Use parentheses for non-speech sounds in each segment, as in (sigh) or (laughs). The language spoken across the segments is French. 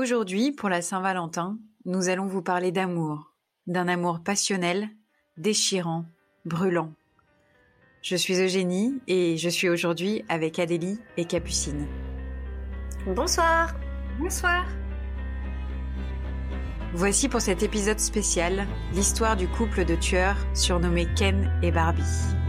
Aujourd'hui, pour la Saint-Valentin, nous allons vous parler d'amour, d'un amour passionnel, déchirant, brûlant. Je suis Eugénie et je suis aujourd'hui avec Adélie et Capucine. Bonsoir. Bonsoir. Voici pour cet épisode spécial l'histoire du couple de tueurs surnommés Ken et Barbie.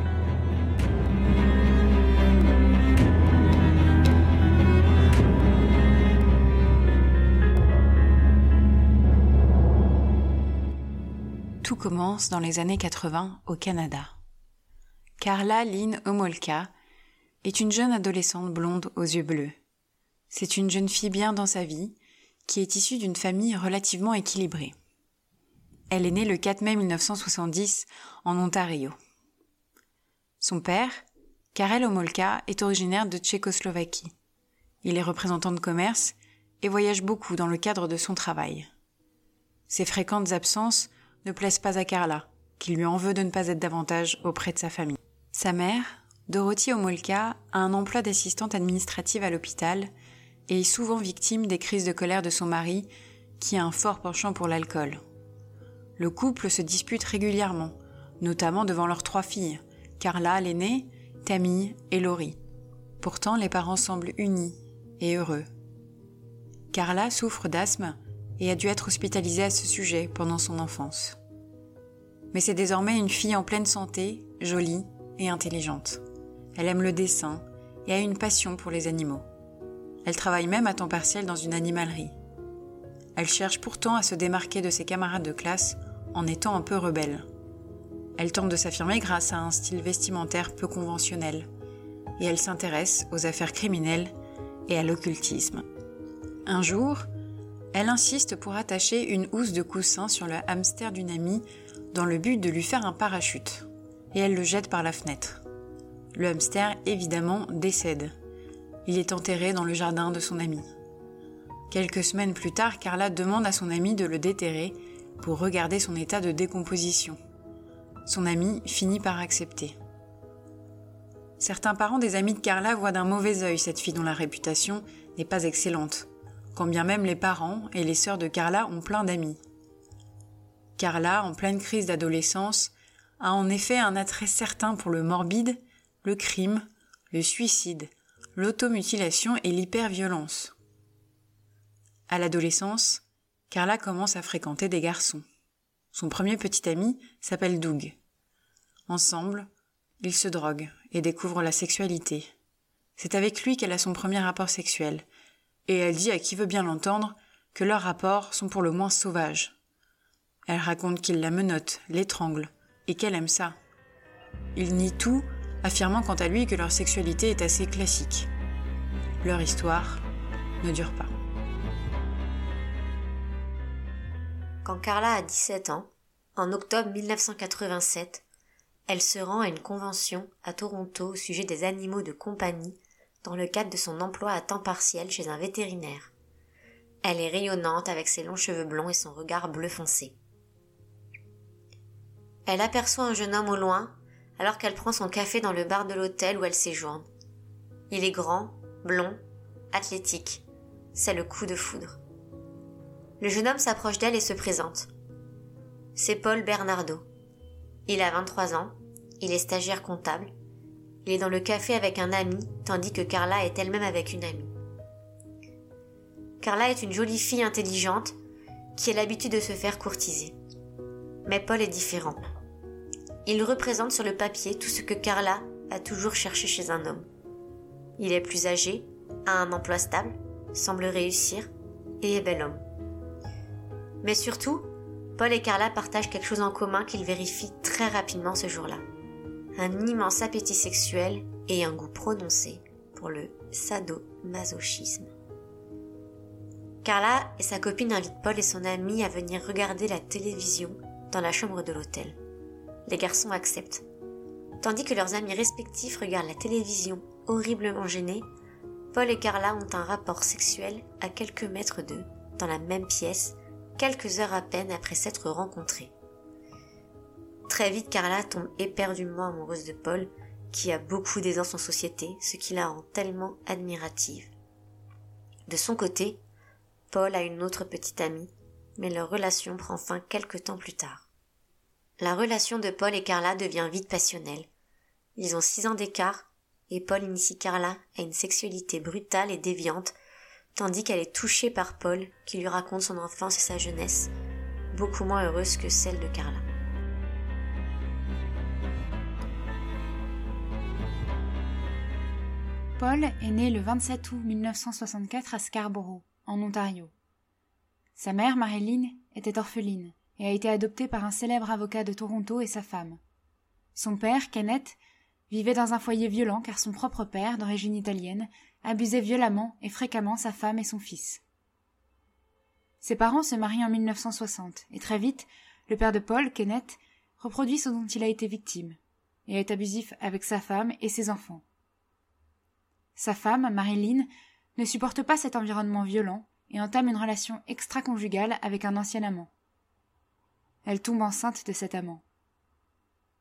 Commence dans les années 80 au Canada. Carla Lynn Homolka est une jeune adolescente blonde aux yeux bleus. C'est une jeune fille bien dans sa vie, qui est issue d'une famille relativement équilibrée. Elle est née le 4 mai 1970 en Ontario. Son père, Karel Homolka, est originaire de Tchécoslovaquie. Il est représentant de commerce et voyage beaucoup dans le cadre de son travail. Ses fréquentes absences ne plaisent pas à Carla, qui lui en veut de ne pas être davantage auprès de sa famille. Sa mère, Dorothy Homolka, a un emploi d'assistante administrative à l'hôpital et est souvent victime des crises de colère de son mari, qui a un fort penchant pour l'alcool. Le couple se dispute régulièrement, notamment devant leurs trois filles, Carla, l'aînée, Tammy et Laurie. Pourtant, les parents semblent unis et heureux. Carla souffre d'asthme et a dû être hospitalisée à ce sujet pendant son enfance. Mais c'est désormais une fille en pleine santé, jolie et intelligente. Elle aime le dessin et a une passion pour les animaux. Elle travaille même à temps partiel dans une animalerie. Elle cherche pourtant à se démarquer de ses camarades de classe en étant un peu rebelle. Elle tente de s'affirmer grâce à un style vestimentaire peu conventionnel, et elle s'intéresse aux affaires criminelles et à l'occultisme. Un jour, elle insiste pour attacher une housse de coussin sur le hamster d'une amie dans le but de lui faire un parachute, et elle le jette par la fenêtre. Le hamster, évidemment, décède. Il est enterré dans le jardin de son amie. Quelques semaines plus tard, Carla demande à son amie de le déterrer pour regarder son état de décomposition. Son amie finit par accepter. Certains parents des amis de Carla voient d'un mauvais œil cette fille dont la réputation n'est pas excellente, quand bien même les parents et les sœurs de Carla ont plein d'amis. Carla, en pleine crise d'adolescence, a en effet un attrait certain pour le morbide, le crime, le suicide, l'automutilation et l'hyperviolence. À l'adolescence, Carla commence à fréquenter des garçons. Son premier petit ami s'appelle Doug. Ensemble, ils se droguent et découvrent la sexualité. C'est avec lui qu'elle a son premier rapport sexuel, et elle dit à qui veut bien l'entendre que leurs rapports sont pour le moins sauvages. Elle raconte qu'il la menotte, l'étrangle, et qu'elle aime ça. Il nie tout, affirmant quant à lui que leur sexualité est assez classique. Leur histoire ne dure pas. Quand Carla a 17 ans, en octobre 1987, elle se rend à une convention à Toronto au sujet des animaux de compagnie dans le cadre de son emploi à temps partiel chez un vétérinaire. Elle est rayonnante avec ses longs cheveux blonds et son regard bleu foncé. Elle aperçoit un jeune homme au loin alors qu'elle prend son café dans le bar de l'hôtel où elle séjourne. Il est grand, blond, athlétique. C'est le coup de foudre. Le jeune homme s'approche d'elle et se présente. C'est Paul Bernardo. Il a 23 ans, il est stagiaire comptable, il est dans le café avec un ami, tandis que Carla est elle-même avec une amie. Carla est une jolie fille intelligente qui a l'habitude de se faire courtiser. Mais Paul est différent. Il représente sur le papier tout ce que Carla a toujours cherché chez un homme. Il est plus âgé, a un emploi stable, semble réussir et est bel homme. Mais surtout, Paul et Carla partagent quelque chose en commun qu'ils vérifient très rapidement ce jour-là. Un immense appétit sexuel et un goût prononcé pour le sadomasochisme. Carla et sa copine invitent Paul et son ami à venir regarder la télévision dans la chambre de l'hôtel. Les garçons acceptent. Tandis que leurs amis respectifs regardent la télévision horriblement gênés, Paul et Carla ont un rapport sexuel à quelques mètres d'eux, dans la même pièce, quelques heures à peine après s'être rencontrés. Très vite, Carla tombe éperdument amoureuse de Paul, qui a beaucoup d'aisance en société, ce qui la rend tellement admirative. De son côté, Paul a une autre petite amie, mais leur relation prend fin quelque temps plus tard. La relation de Paul et Carla devient vite passionnelle. Ils ont six ans d'écart, et Paul initie Carla à une sexualité brutale et déviante, tandis qu'elle est touchée par Paul, qui lui raconte son enfance et sa jeunesse, beaucoup moins heureuse que celle de Carla. Paul est né le 27 août 1964 à Scarborough, en Ontario. Sa mère, Marilyn, était orpheline et a été adoptée par un célèbre avocat de Toronto et sa femme. Son père, Kenneth, vivait dans un foyer violent car son propre père, d'origine italienne, abusait violemment et fréquemment sa femme et son fils. Ses parents se marient en 1960 et très vite, le père de Paul, Kenneth, reproduit ce dont il a été victime et est abusif avec sa femme et ses enfants. Sa femme, Marilyn, ne supporte pas cet environnement violent et entame une relation extra-conjugale avec un ancien amant. Elle tombe enceinte de cet amant.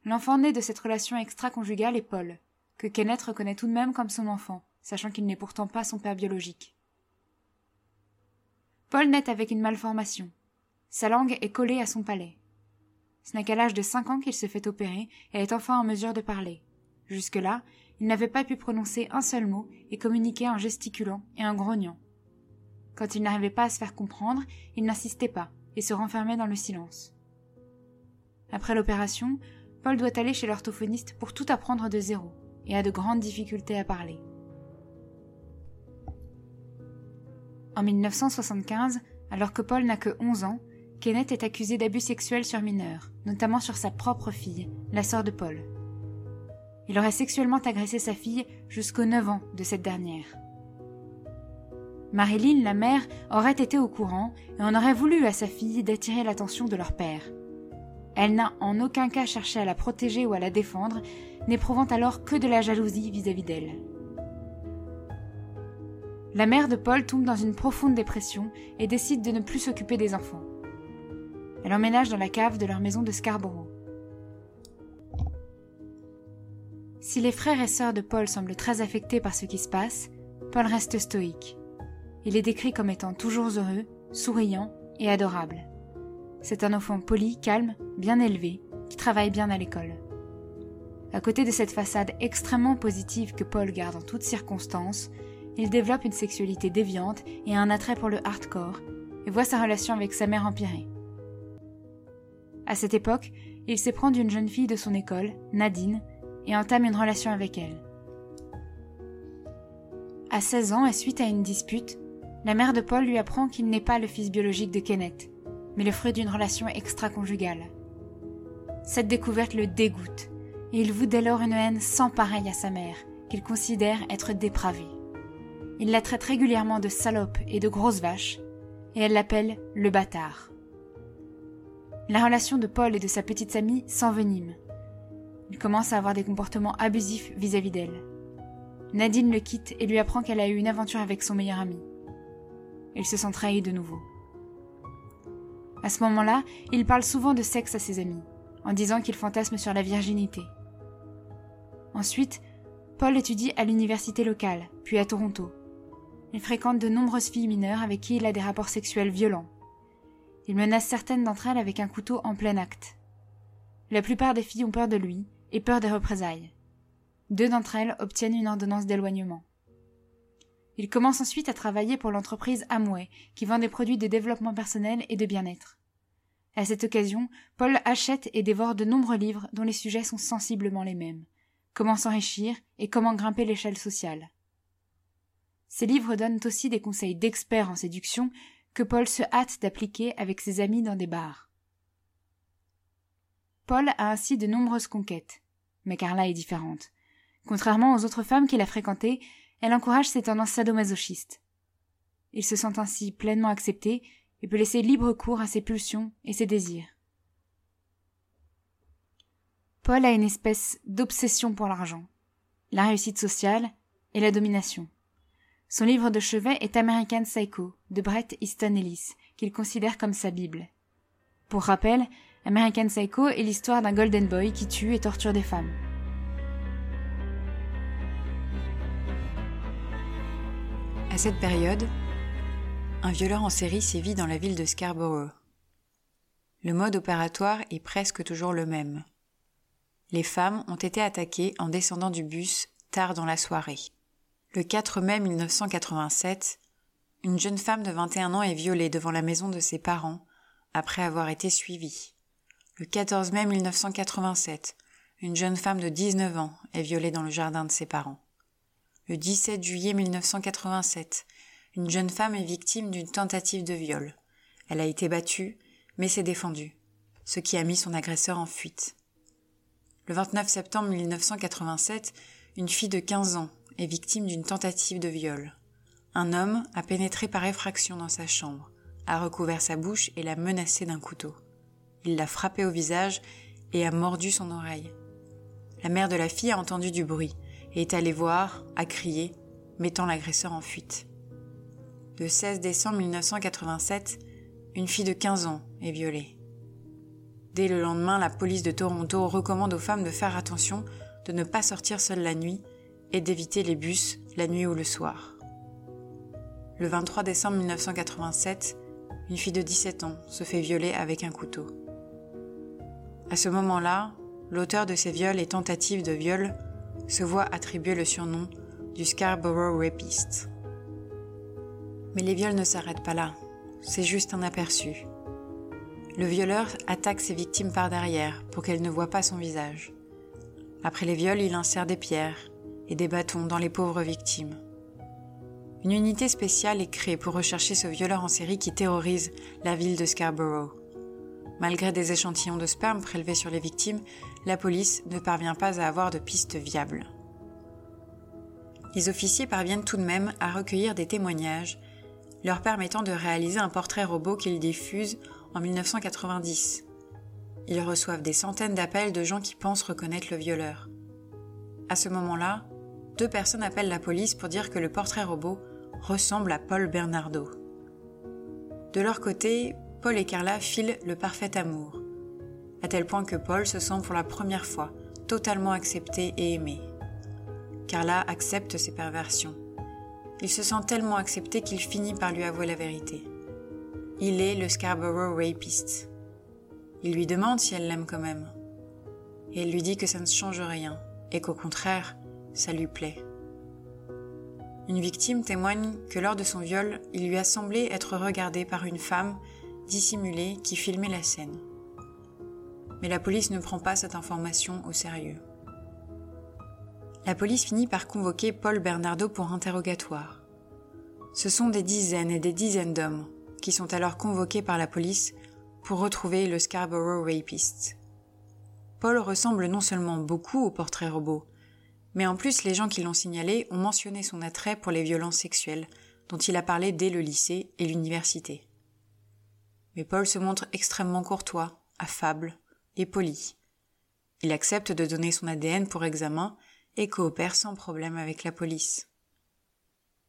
L'enfant né de cette relation extra-conjugale est Paul, que Kenneth reconnaît tout de même comme son enfant, sachant qu'il n'est pourtant pas son père biologique. Paul naît avec une malformation. Sa langue est collée à son palais. Ce n'est qu'à l'âge de cinq ans qu'il se fait opérer et est enfin en mesure de parler. Jusque-là, il n'avait pas pu prononcer un seul mot et communiquer en gesticulant et en grognant. Quand il n'arrivait pas à se faire comprendre, il n'insistait pas et se renfermait dans le silence. Après l'opération, Paul doit aller chez l'orthophoniste pour tout apprendre de zéro et a de grandes difficultés à parler. En 1975, alors que Paul n'a que 11 ans, Kenneth est accusé d'abus sexuels sur mineurs, notamment sur sa propre fille, la sœur de Paul. Il aurait sexuellement agressé sa fille jusqu'aux 9 ans de cette dernière. Marilyn, la mère, aurait été au courant et en aurait voulu à sa fille d'attirer l'attention de leur père. Elle n'a en aucun cas cherché à la protéger ou à la défendre, n'éprouvant alors que de la jalousie vis-à-vis d'elle. La mère de Paul tombe dans une profonde dépression et décide de ne plus s'occuper des enfants. Elle emménage dans la cave de leur maison de Scarborough. Si les frères et sœurs de Paul semblent très affectés par ce qui se passe, Paul reste stoïque. Il est décrit comme étant toujours heureux, souriant et adorable. C'est un enfant poli, calme, bien élevé, qui travaille bien à l'école. À côté de cette façade extrêmement positive que Paul garde en toutes circonstances, il développe une sexualité déviante et un attrait pour le hardcore, et voit sa relation avec sa mère empirer. À cette époque, il s'éprend d'une jeune fille de son école, Nadine, et entame une relation avec elle. À 16 ans et suite à une dispute, la mère de Paul lui apprend qu'il n'est pas le fils biologique de Kenneth, mais le fruit d'une relation extra-conjugale. Cette découverte le dégoûte, et il voue dès lors une haine sans pareille à sa mère, qu'il considère être dépravée. Il la traite régulièrement de salope et de grosse vache, et elle l'appelle le bâtard. La relation de Paul et de sa petite amie s'envenime, il commence à avoir des comportements abusifs vis-à-vis d'elle. Nadine le quitte et lui apprend qu'elle a eu une aventure avec son meilleur ami. Il se sent trahi de nouveau. À ce moment-là, il parle souvent de sexe à ses amis, en disant qu'il fantasme sur la virginité. Ensuite, Paul étudie à l'université locale, puis à Toronto. Il fréquente de nombreuses filles mineures avec qui il a des rapports sexuels violents. Il menace certaines d'entre elles avec un couteau en plein acte. La plupart des filles ont peur de lui et peur des représailles. Deux d'entre elles obtiennent une ordonnance d'éloignement. Il commence ensuite à travailler pour l'entreprise Amway, qui vend des produits de développement personnel et de bien-être. À cette occasion, Paul achète et dévore de nombreux livres dont les sujets sont sensiblement les mêmes. Comment s'enrichir et comment grimper l'échelle sociale. Ces livres donnent aussi des conseils d'experts en séduction que Paul se hâte d'appliquer avec ses amis dans des bars. Paul a ainsi de nombreuses conquêtes. Mais Carla est différente. Contrairement aux autres femmes qu'il a fréquentées, elle encourage ses tendances sadomasochistes. Il se sent ainsi pleinement accepté et peut laisser libre cours à ses pulsions et ses désirs. Paul a une espèce d'obsession pour l'argent, la réussite sociale et la domination. Son livre de chevet est American Psycho de Bret Easton Ellis, qu'il considère comme sa Bible. Pour rappel, American Psycho est l'histoire d'un golden boy qui tue et torture des femmes. À cette période, un violeur en série sévit dans la ville de Scarborough. Le mode opératoire est presque toujours le même. Les femmes ont été attaquées en descendant du bus tard dans la soirée. Le 4 mai 1987, une jeune femme de 21 ans est violée devant la maison de ses parents après avoir été suivie. Le 14 mai 1987, une jeune femme de 19 ans est violée dans le jardin de ses parents. Le 17 juillet 1987, une jeune femme est victime d'une tentative de viol. Elle a été battue, mais s'est défendue, ce qui a mis son agresseur en fuite. Le 29 septembre 1987, une fille de 15 ans est victime d'une tentative de viol. Un homme a pénétré par effraction dans sa chambre, a recouvert sa bouche et l'a menacée d'un couteau. Il l'a frappée au visage et a mordu son oreille. La mère de la fille a entendu du bruit et est allée voir, a crié, mettant l'agresseur en fuite. Le 16 décembre 1987, une fille de 15 ans est violée. Dès le lendemain, la police de Toronto recommande aux femmes de faire attention, de ne pas sortir seules la nuit et d'éviter les bus la nuit ou le soir. Le 23 décembre 1987, une fille de 17 ans se fait violer avec un couteau. À ce moment-là, l'auteur de ces viols et tentatives de viol se voit attribuer le surnom du Scarborough Rapist. Mais les viols ne s'arrêtent pas là, c'est juste un aperçu. Le violeur attaque ses victimes par derrière pour qu'elles ne voient pas son visage. Après les viols, il insère des pierres et des bâtons dans les pauvres victimes. Une unité spéciale est créée pour rechercher ce violeur en série qui terrorise la ville de Scarborough. Malgré des échantillons de sperme prélevés sur les victimes, la police ne parvient pas à avoir de pistes viables. Les officiers parviennent tout de même à recueillir des témoignages leur permettant de réaliser un portrait robot qu'ils diffusent en 1990. Ils reçoivent des centaines d'appels de gens qui pensent reconnaître le violeur. À ce moment-là, deux personnes appellent la police pour dire que le portrait robot ressemble à Paul Bernardo. De leur côté, Paul et Carla filent le parfait amour, à tel point que Paul se sent pour la première fois totalement accepté et aimé. Carla accepte ses perversions il se sent tellement accepté qu'il finit par lui avouer la vérité. Il est le Scarborough Rapist. Il lui demande si elle l'aime quand même. Et elle lui dit que ça ne change rien, et qu'au contraire, ça lui plaît. Une victime témoigne que lors de son viol, il lui a semblé être regardé par une femme dissimulée qui filmait la scène. Mais la police ne prend pas cette information au sérieux. La police finit par convoquer Paul Bernardo pour interrogatoire. Ce sont des dizaines et des dizaines d'hommes qui sont alors convoqués par la police pour retrouver le Scarborough Rapist. Paul ressemble non seulement beaucoup au portrait robot, mais en plus les gens qui l'ont signalé ont mentionné son attrait pour les violences sexuelles dont il a parlé dès le lycée et l'université. Mais Paul se montre extrêmement courtois, affable et poli. Il accepte de donner son ADN pour examen et coopère sans problème avec la police.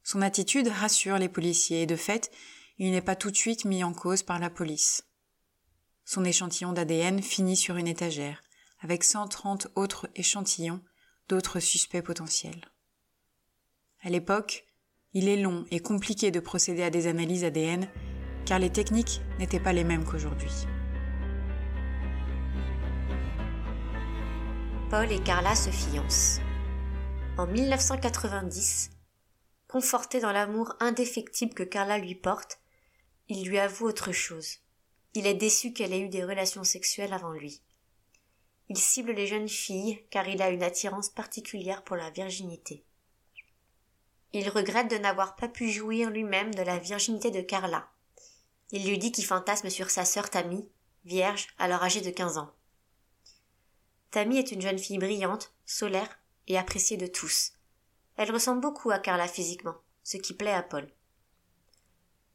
Son attitude rassure les policiers et de fait, il n'est pas tout de suite mis en cause par la police. Son échantillon d'ADN finit sur une étagère, avec 130 autres échantillons d'autres suspects potentiels. À l'époque, il est long et compliqué de procéder à des analyses ADN car les techniques n'étaient pas les mêmes qu'aujourd'hui. Paul et Carla se fiancent. En 1990, conforté dans l'amour indéfectible que Carla lui porte, il lui avoue autre chose. Il est déçu qu'elle ait eu des relations sexuelles avant lui. Il cible les jeunes filles car il a une attirance particulière pour la virginité. Il regrette de n'avoir pas pu jouir lui-même de la virginité de Carla. Il lui dit qu'il fantasme sur sa sœur Tammy, vierge, alors âgée de quinze ans. Tammy est une jeune fille brillante, solaire, et appréciée de tous. Elle ressemble beaucoup à Carla physiquement, ce qui plaît à Paul.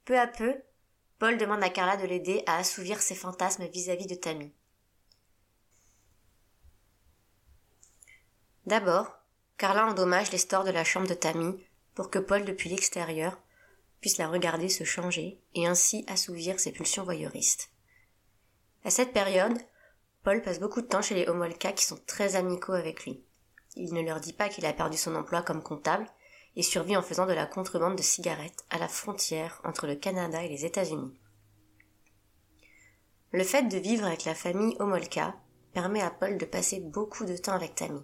Peu à peu, Paul demande à Carla de l'aider à assouvir ses fantasmes vis-à-vis de Tammy. D'abord, Carla endommage les stores de la chambre de Tammy pour que Paul, depuis l'extérieur, la regarder se changer et ainsi assouvir ses pulsions voyeuristes. À cette période, Paul passe beaucoup de temps chez les Homolka qui sont très amicaux avec lui. Il ne leur dit pas qu'il a perdu son emploi comme comptable, et survit en faisant de la contrebande de cigarettes à la frontière entre le Canada et les États-Unis. Le fait de vivre avec la famille Homolka permet à Paul de passer beaucoup de temps avec Tammy.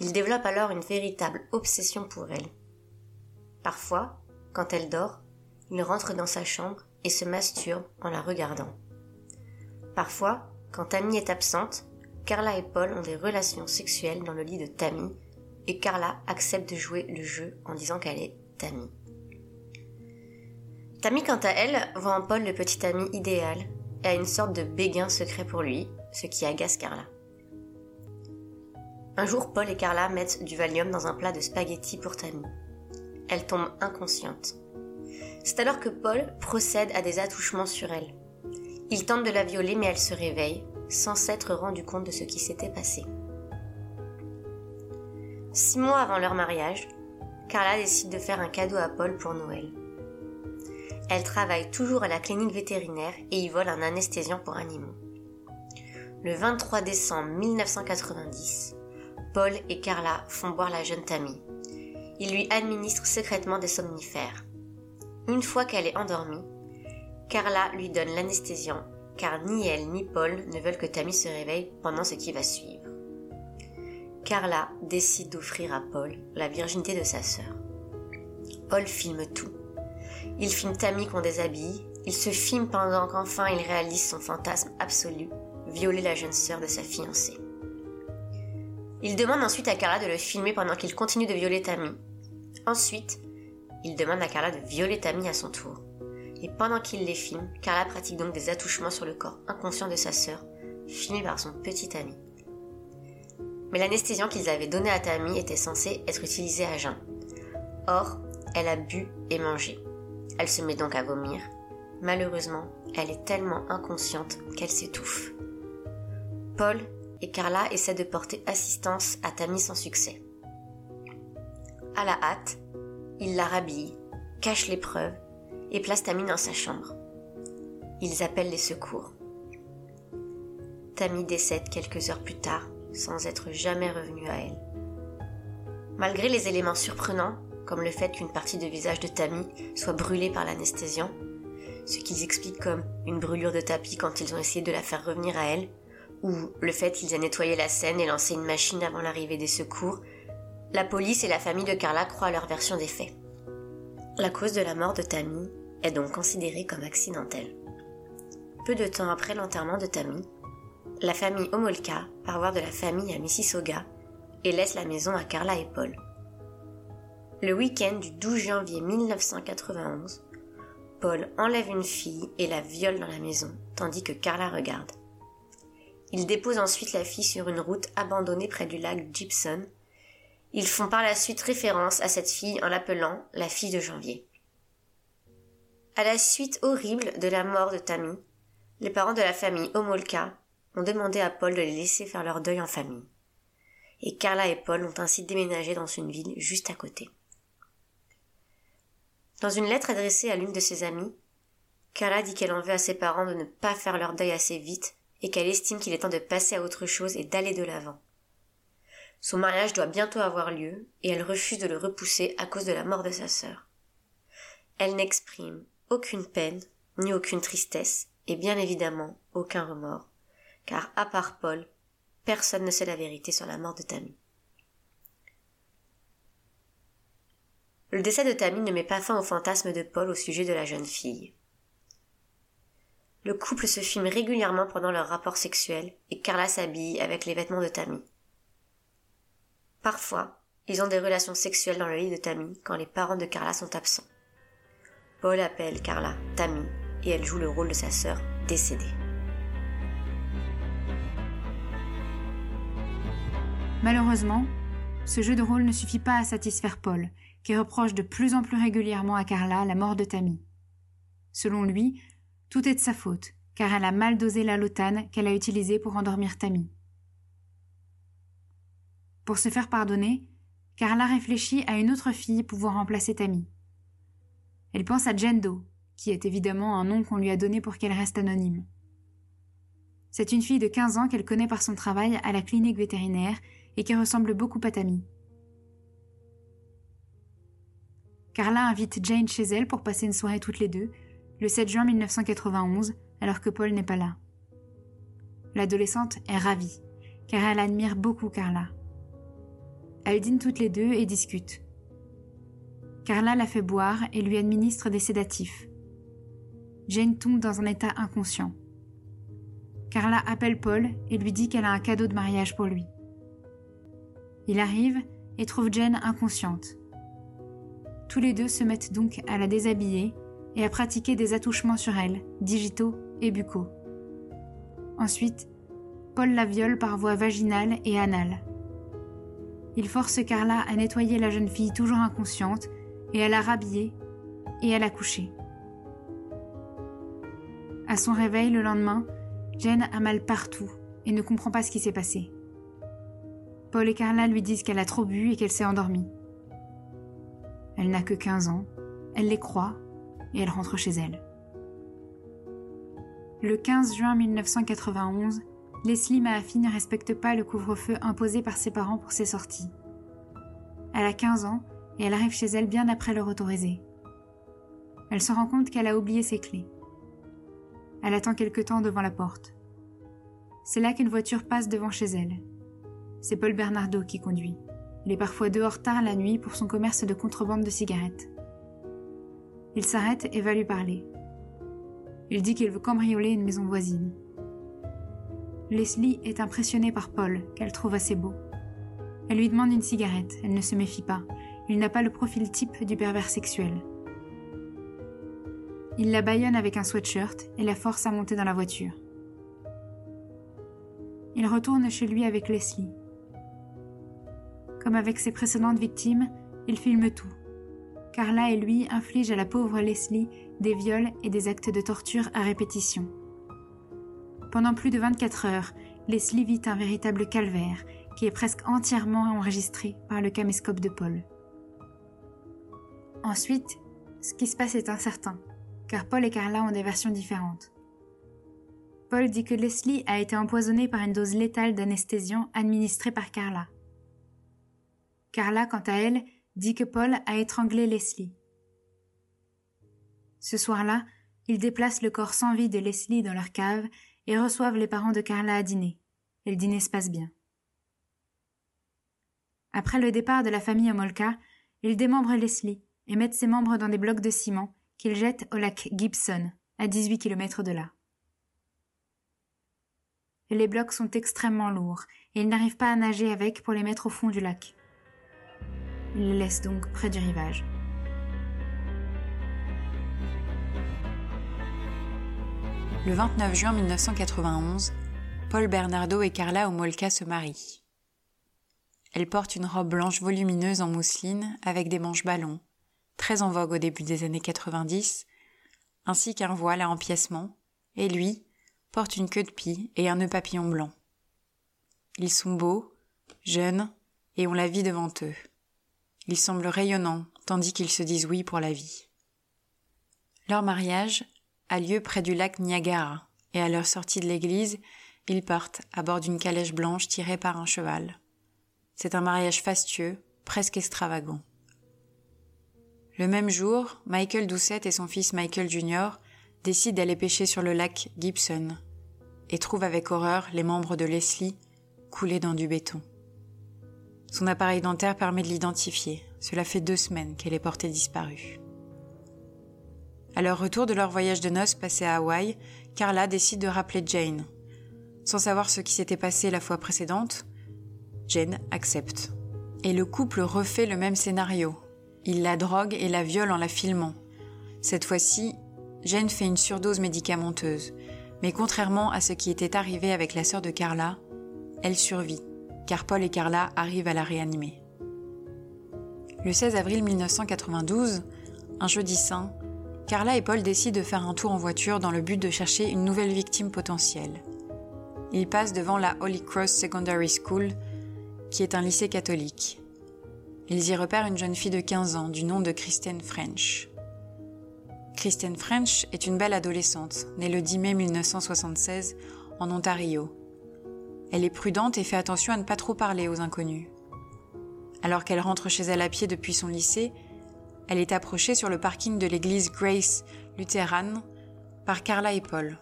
Il développe alors une véritable obsession pour elle. Parfois, quand elle dort, il rentre dans sa chambre et se masturbe en la regardant. Parfois, quand Tammy est absente, Carla et Paul ont des relations sexuelles dans le lit de Tammy et Carla accepte de jouer le jeu en disant qu'elle est Tammy. Tammy, quant à elle, voit en Paul le petit ami idéal et a une sorte de béguin secret pour lui, ce qui agace Carla. Un jour, Paul et Carla mettent du Valium dans un plat de spaghettis pour Tammy. Elle tombe inconsciente. C'est alors que Paul procède à des attouchements sur elle. Il tente de la violer mais elle se réveille, sans s'être rendu compte de ce qui s'était passé. Six mois avant leur mariage, Carla décide de faire un cadeau à Paul pour Noël. Elle travaille toujours à la clinique vétérinaire et y vole un anesthésiant pour animaux. Le 23 décembre 1990, Paul et Carla font boire la jeune Tammy. Ils lui administrent secrètement des somnifères. Une fois qu'elle est endormie, Carla lui donne l'anesthésiant car ni elle ni Paul ne veulent que Tammy se réveille pendant ce qui va suivre. Carla décide d'offrir à Paul la virginité de sa sœur. Paul filme tout. Il filme Tammy qu'on déshabille, il se filme pendant qu'enfin il réalise son fantasme absolu, violer la jeune sœur de sa fiancée. Il demande ensuite à Carla de le filmer pendant qu'il continue de violer Tammy. Ensuite, il demande à Carla de violer Tammy à son tour. Et pendant qu'il les filme, Carla pratique donc des attouchements sur le corps inconscient de sa sœur, filmé par son petit ami. Mais l'anesthésiant qu'ils avaient donné à Tammy était censé être utilisé à jeun. Or, elle a bu et mangé. Elle se met donc à vomir. Malheureusement, elle est tellement inconsciente qu'elle s'étouffe. Paul et Carla essaient de porter assistance à Tammy sans succès. À la hâte, ils la rhabillent, cachent les preuves et placent Tammy dans sa chambre. Ils appellent les secours. Tammy décède quelques heures plus tard sans être jamais revenue à elle. Malgré les éléments surprenants, comme le fait qu'une partie du visage de Tammy soit brûlée par l'anesthésiant, ce qu'ils expliquent comme une brûlure de tapis quand ils ont essayé de la faire revenir à elle, ou le fait qu'ils aient nettoyé la scène et lancé une machine avant l'arrivée des secours, la police et la famille de Carla croient à leur version des faits. La cause de la mort de Tammy est donc considérée comme accidentelle. Peu de temps après l'enterrement de Tammy, la famille Homolka part voir de la famille à Mississauga et laisse la maison à Carla et Paul. Le week-end du 12 janvier 1991, Paul enlève une fille et la viole dans la maison, tandis que Carla regarde. Il dépose ensuite la fille sur une route abandonnée près du lac Gibson. Ils font par la suite référence à cette fille en l'appelant la fille de janvier. À la suite horrible de la mort de Tammy, les parents de la famille Homolka ont demandé à Paul de les laisser faire leur deuil en famille. Et Carla et Paul ont ainsi déménagé dans une ville juste à côté. Dans une lettre adressée à l'une de ses amies, Carla dit qu'elle en veut à ses parents de ne pas faire leur deuil assez vite et qu'elle estime qu'il est temps de passer à autre chose et d'aller de l'avant. Son mariage doit bientôt avoir lieu et elle refuse de le repousser à cause de la mort de sa sœur. Elle n'exprime aucune peine, ni aucune tristesse, et bien évidemment aucun remords, car à part Paul, personne ne sait la vérité sur la mort de Tammy. Le décès de Tammy ne met pas fin au fantasme de Paul au sujet de la jeune fille. Le couple se filme régulièrement pendant leur rapport sexuel et Carla s'habille avec les vêtements de Tammy. Parfois, ils ont des relations sexuelles dans le lit de Tammy quand les parents de Carla sont absents. Paul appelle Carla Tammy et elle joue le rôle de sa sœur décédée. Malheureusement, ce jeu de rôle ne suffit pas à satisfaire Paul, qui reproche de plus en plus régulièrement à Carla la mort de Tammy. Selon lui, tout est de sa faute, car elle a mal dosé la lotane qu'elle a utilisée pour endormir Tammy. Pour se faire pardonner, Carla réfléchit à une autre fille pouvant remplacer Tammy. Elle pense à Jendo, qui est évidemment un nom qu'on lui a donné pour qu'elle reste anonyme. C'est une fille de 15 ans qu'elle connaît par son travail à la clinique vétérinaire et qui ressemble beaucoup à Tammy. Carla invite Jane chez elle pour passer une soirée toutes les deux, le 7 juin 1991, alors que Paul n'est pas là. L'adolescente est ravie, car elle admire beaucoup Carla. Elles dînent toutes les deux et discutent. Carla la fait boire et lui administre des sédatifs. Jane tombe dans un état inconscient. Carla appelle Paul et lui dit qu'elle a un cadeau de mariage pour lui. Il arrive et trouve Jane inconsciente. Tous les deux se mettent donc à la déshabiller et à pratiquer des attouchements sur elle, digitaux et buccaux. Ensuite, Paul la viole par voie vaginale et anale. Il force Carla à nettoyer la jeune fille toujours inconsciente et à la rhabiller et à la coucher. À son réveil le lendemain, Jane a mal partout et ne comprend pas ce qui s'est passé. Paul et Carla lui disent qu'elle a trop bu et qu'elle s'est endormie. Elle n'a que 15 ans, elle les croit et elle rentre chez elle. Le 15 juin 1991, Leslie Mahaffey ne respecte pas le couvre-feu imposé par ses parents pour ses sorties. Elle a 15 ans et elle arrive chez elle bien après l'heure autorisée. Elle se rend compte qu'elle a oublié ses clés. Elle attend quelque temps devant la porte. C'est là qu'une voiture passe devant chez elle. C'est Paul Bernardo qui conduit. Il est parfois dehors tard la nuit pour son commerce de contrebande de cigarettes. Il s'arrête et va lui parler. Il dit qu'il veut cambrioler une maison voisine. Leslie est impressionnée par Paul, qu'elle trouve assez beau. Elle lui demande une cigarette, elle ne se méfie pas. Il n'a pas le profil type du pervers sexuel. Il la bâillonne avec un sweatshirt et la force à monter dans la voiture. Il retourne chez lui avec Leslie. Comme avec ses précédentes victimes, il filme tout. Carla et lui infligent à la pauvre Leslie des viols et des actes de torture à répétition. Pendant plus de 24 heures, Leslie vit un véritable calvaire qui est presque entièrement enregistré par le caméscope de Paul. Ensuite, ce qui se passe est incertain, car Paul et Carla ont des versions différentes. Paul dit que Leslie a été empoisonnée par une dose létale d'anesthésiant administrée par Carla. Carla, quant à elle, dit que Paul a étranglé Leslie. Ce soir-là, ils déplacent le corps sans vie de Leslie dans leur cave et reçoivent les parents de Carla à dîner. Et le dîner se passe bien. Après le départ de la famille Omolka, ils démembrent Leslie et mettent ses membres dans des blocs de ciment qu'ils jettent au lac Gibson, à 18 km de là. Les blocs sont extrêmement lourds et ils n'arrivent pas à nager avec pour les mettre au fond du lac. Ils les laissent donc près du rivage. Le 29 juin 1991, Paul Bernardo et Carla Omolka se marient. Elle porte une robe blanche volumineuse en mousseline avec des manches ballons, très en vogue au début des années 90, ainsi qu'un voile à empiècement, et lui porte une queue de pie et un nœud papillon blanc. Ils sont beaux, jeunes, et ont la vie devant eux. Ils semblent rayonnants, tandis qu'ils se disent oui pour la vie. Leur mariage a lieu près du lac Niagara, et à leur sortie de l'église, ils partent à bord d'une calèche blanche tirée par un cheval. C'est un mariage fastueux, presque extravagant. Le même jour, Michael Doucette et son fils Michael Jr. décident d'aller pêcher sur le lac Gibson et trouvent avec horreur les membres de Leslie coulés dans du béton. Son appareil dentaire permet de l'identifier. Cela fait deux semaines qu'elle est portée disparue. À leur retour de leur voyage de noces passé à Hawaï, Carla décide de rappeler Jane. Sans savoir ce qui s'était passé la fois précédente, Jane accepte. Et le couple refait le même scénario. Il la drogue et la viole en la filmant. Cette fois-ci, Jane fait une surdose médicamenteuse. Mais contrairement à ce qui était arrivé avec la sœur de Carla, elle survit car Paul et Carla arrivent à la réanimer. Le 16 avril 1992, un jeudi saint, Carla et Paul décident de faire un tour en voiture dans le but de chercher une nouvelle victime potentielle. Ils passent devant la Holy Cross Secondary School, qui est un lycée catholique. Ils y repèrent une jeune fille de 15 ans du nom de Kristen French. Kristen French est une belle adolescente, née le 10 mai 1976 en Ontario, elle est prudente et fait attention à ne pas trop parler aux inconnus. Alors qu'elle rentre chez elle à pied depuis son lycée, Elle est approchée sur le parking de l'église Grace luthérane par Carla et Paul.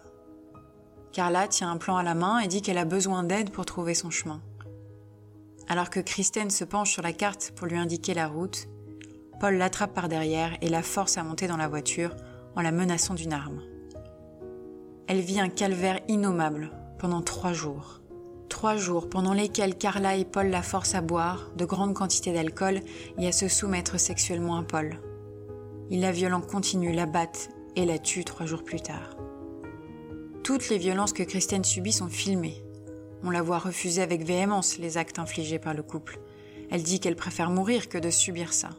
Carla tient un plan à la main et dit qu'elle a besoin d'aide pour trouver son chemin. Alors que Kristen se penche sur la carte pour lui indiquer la route, Paul l'attrape par derrière et la force à monter dans la voiture en la menaçant d'une arme. Elle vit un calvaire innommable pendant trois jours. Trois jours pendant lesquels Carla et Paul la forcent à boire de grandes quantités d'alcool et à se soumettre sexuellement à Paul. Ils la violent en continu, la battent et la tuent trois jours plus tard. Toutes les violences que Christiane subit sont filmées. On la voit refuser avec véhémence les actes infligés par le couple. Elle dit qu'elle préfère mourir que de subir ça.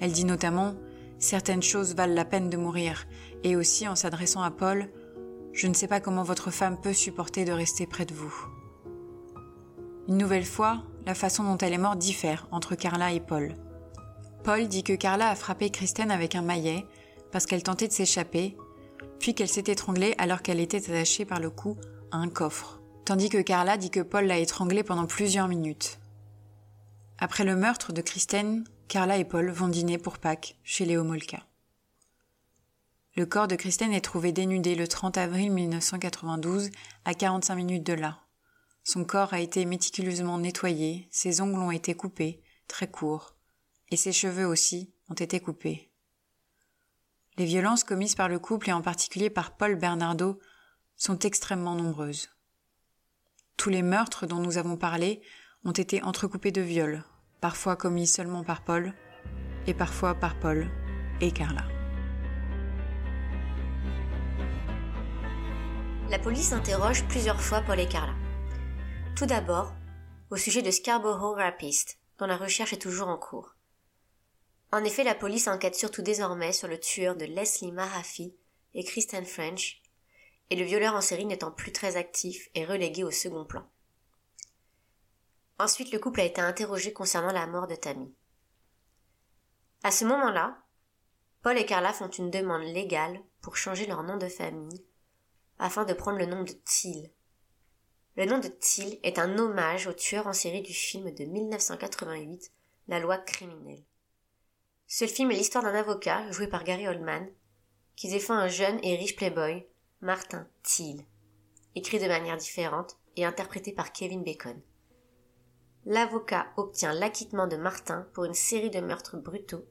Elle dit notamment Certaines choses valent la peine de mourir, et aussi en s'adressant à Paul Je ne sais pas comment votre femme peut supporter de rester près de vous. Une nouvelle fois, la façon dont elle est morte diffère entre Carla et Paul. Paul dit que Carla a frappé Kristen avec un maillet parce qu'elle tentait de s'échapper, puis qu'elle s'est étranglée alors qu'elle était attachée par le cou à un coffre, tandis que Carla dit que Paul l'a étranglée pendant plusieurs minutes. Après le meurtre de Kristen, Carla et Paul vont dîner pour Pâques chez Léo Molka. Le corps de Kristen est trouvé dénudé le 30 avril 1992 à 45 minutes de là. Son corps a été méticuleusement nettoyé, ses ongles ont été coupés, très courts, et ses cheveux aussi ont été coupés. Les violences commises par le couple et en particulier par Paul Bernardo sont extrêmement nombreuses. Tous les meurtres dont nous avons parlé ont été entrecoupés de viols, parfois commis seulement par Paul, et parfois par Paul et Carla. La police interroge plusieurs fois Paul et Carla. Tout d'abord, au sujet de Scarborough Rapist, dont la recherche est toujours en cours. En effet, la police enquête surtout désormais sur le tueur de Leslie Marafi et Kristen French, et le violeur en série n'étant plus très actif et relégué au second plan. Ensuite, le couple a été interrogé concernant la mort de Tammy. À ce moment-là, Paul et Carla font une demande légale pour changer leur nom de famille afin de prendre le nom de Thiel. Le nom de Thiel est un hommage au tueur en série du film de 1988, La loi criminelle. Ce film est l'histoire d'un avocat, joué par Gary Oldman, qui défend un jeune et riche playboy, Martin Thiel, écrit de manière différente et interprété par Kevin Bacon l'avocat obtient l'acquittement de Martin pour une série de meurtres brutaux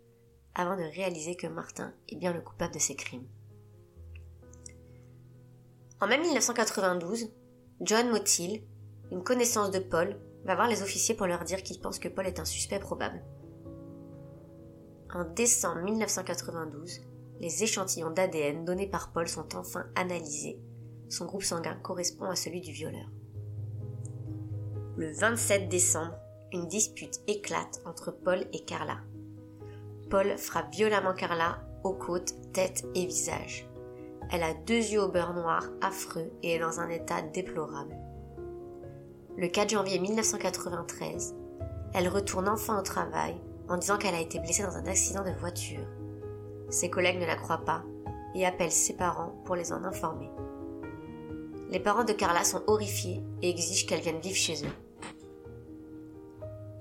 avant de réaliser que Martin est bien le coupable de ces crimes. En mai 1992, John Motil, une connaissance de Paul, va voir les officiers pour leur dire qu'il pense que Paul est un suspect probable. En décembre 1992, les échantillons d'ADN donnés par Paul sont enfin analysés. Son groupe sanguin correspond à celui du violeur. Le 27 décembre, une dispute éclate entre Paul et Carla. Paul frappe violemment Carla aux côtes, tête et visage. Elle a deux yeux au beurre noir affreux et est dans un état déplorable. Le 4 janvier 1993, elle retourne enfin au travail en disant qu'elle a été blessée dans un accident de voiture. Ses collègues ne la croient pas et appellent ses parents pour les en informer. Les parents de Carla sont horrifiés et exigent qu'elle vienne vivre chez eux.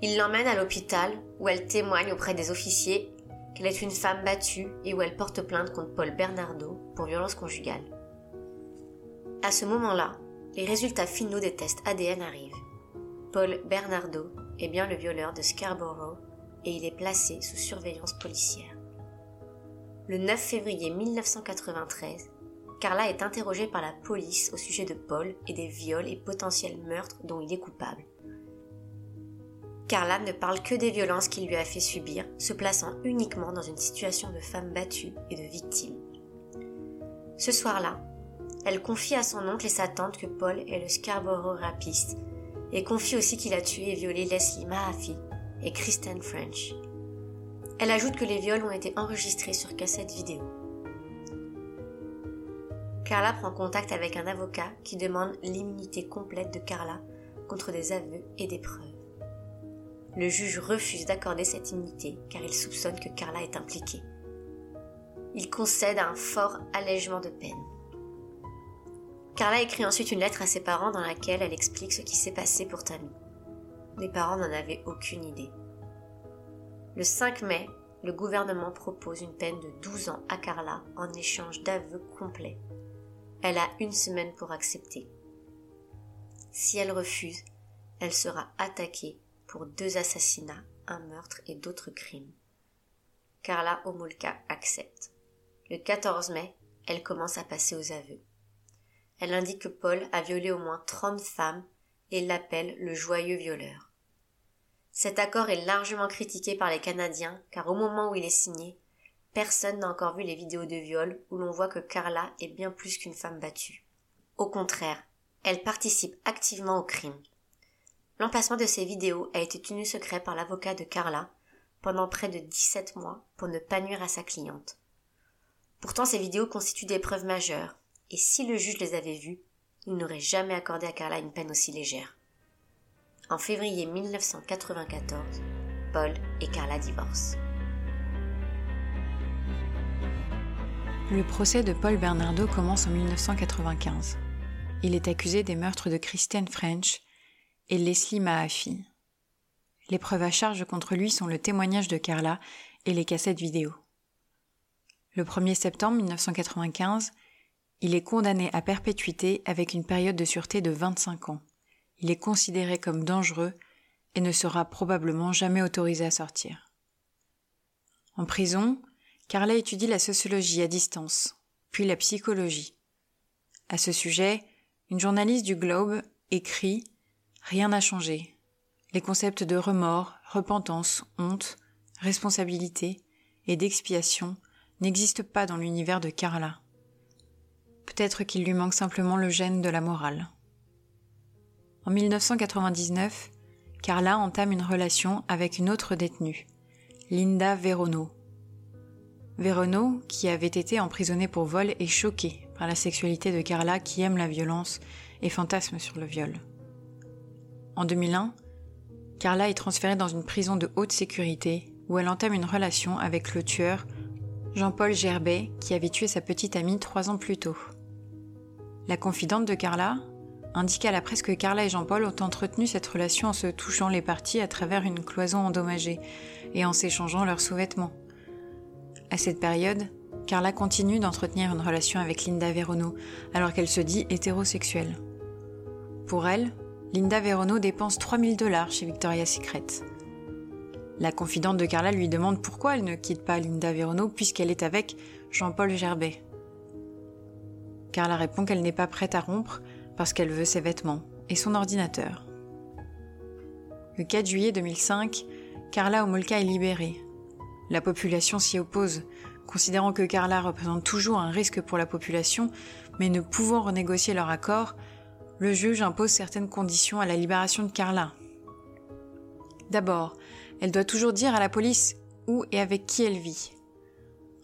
Il l'emmène à l'hôpital où elle témoigne auprès des officiers qu'elle est une femme battue et où elle porte plainte contre Paul Bernardo pour violence conjugale. À ce moment-là, les résultats finaux des tests ADN arrivent. Paul Bernardo est bien le violeur de Scarborough et il est placé sous surveillance policière. Le 9 février 1993, Carla est interrogée par la police au sujet de Paul et des viols et potentiels meurtres dont il est coupable. Carla ne parle que des violences qu'il lui a fait subir, se plaçant uniquement dans une situation de femme battue et de victime. Ce soir-là, elle confie à son oncle et sa tante que Paul est le Scarborough rapiste et confie aussi qu'il a tué et violé Leslie Mahaffey et Kristen French. Elle ajoute que les viols ont été enregistrés sur cassette vidéo. Carla prend contact avec un avocat qui demande l'immunité complète de Carla contre des aveux et des preuves. Le juge refuse d'accorder cette immunité car il soupçonne que Carla est impliquée. Il concède un fort allègement de peine. Carla écrit ensuite une lettre à ses parents dans laquelle elle explique ce qui s'est passé pour Tammy. Les parents n'en avaient aucune idée. Le 5 mai, le gouvernement propose une peine de 12 ans à Carla en échange d'aveux complets. Elle a une semaine pour accepter. Si elle refuse, elle sera attaquée pour deux assassinats, un meurtre et d'autres crimes. Carla Omolka accepte. Le 14 mai, elle commence à passer aux aveux. Elle indique que Paul a violé au moins 30 femmes et l'appelle le joyeux violeur. Cet accord est largement critiqué par les Canadiens car au moment où il est signé, personne n'a encore vu les vidéos de viol où l'on voit que Carla est bien plus qu'une femme battue. Au contraire, elle participe activement au crime. L'emplacement de ces vidéos a été tenu secret par l'avocat de Carla pendant près de 17 mois pour ne pas nuire à sa cliente. Pourtant, ces vidéos constituent des preuves majeures, et si le juge les avait vues, il n'aurait jamais accordé à Carla une peine aussi légère. En février 1994, Paul et Carla divorcent. Le procès de Paul Bernardo commence en 1995. Il est accusé des meurtres de Christiane French et Leslie Mahaffey. Les preuves à charge contre lui sont le témoignage de Carla et les cassettes vidéo. Le 1er septembre 1995, il est condamné à perpétuité avec une période de sûreté de 25 ans il est considéré comme dangereux et ne sera probablement jamais autorisé à sortir. En prison, Carla étudie la sociologie à distance, puis la psychologie. À ce sujet, une journaliste du Globe écrit Rien n'a changé. Les concepts de remords, repentance, honte, responsabilité et d'expiation n'existent pas dans l'univers de Carla. Peut-être qu'il lui manque simplement le gène de la morale. En 1999, Carla entame une relation avec une autre détenue, Linda Verono. Verono, qui avait été emprisonnée pour vol, est choquée par la sexualité de Carla qui aime la violence et fantasme sur le viol. En 2001, Carla est transférée dans une prison de haute sécurité où elle entame une relation avec le tueur Jean-Paul Gerbet qui avait tué sa petite amie trois ans plus tôt. La confidente de Carla, indiqua à la presse que Carla et Jean-Paul ont entretenu cette relation en se touchant les parties à travers une cloison endommagée et en s'échangeant leurs sous-vêtements. À cette période, Carla continue d'entretenir une relation avec Linda Verono alors qu'elle se dit hétérosexuelle. Pour elle, Linda Verono dépense 3000 dollars chez Victoria's Secret. La confidente de Carla lui demande pourquoi elle ne quitte pas Linda Verono puisqu'elle est avec Jean-Paul Gerbet. Carla répond qu'elle n'est pas prête à rompre parce qu'elle veut ses vêtements et son ordinateur. Le 4 juillet 2005, Carla Omolka est libérée. La population s'y oppose, considérant que Carla représente toujours un risque pour la population, mais ne pouvant renégocier leur accord, le juge impose certaines conditions à la libération de Carla. D'abord, elle doit toujours dire à la police où et avec qui elle vit.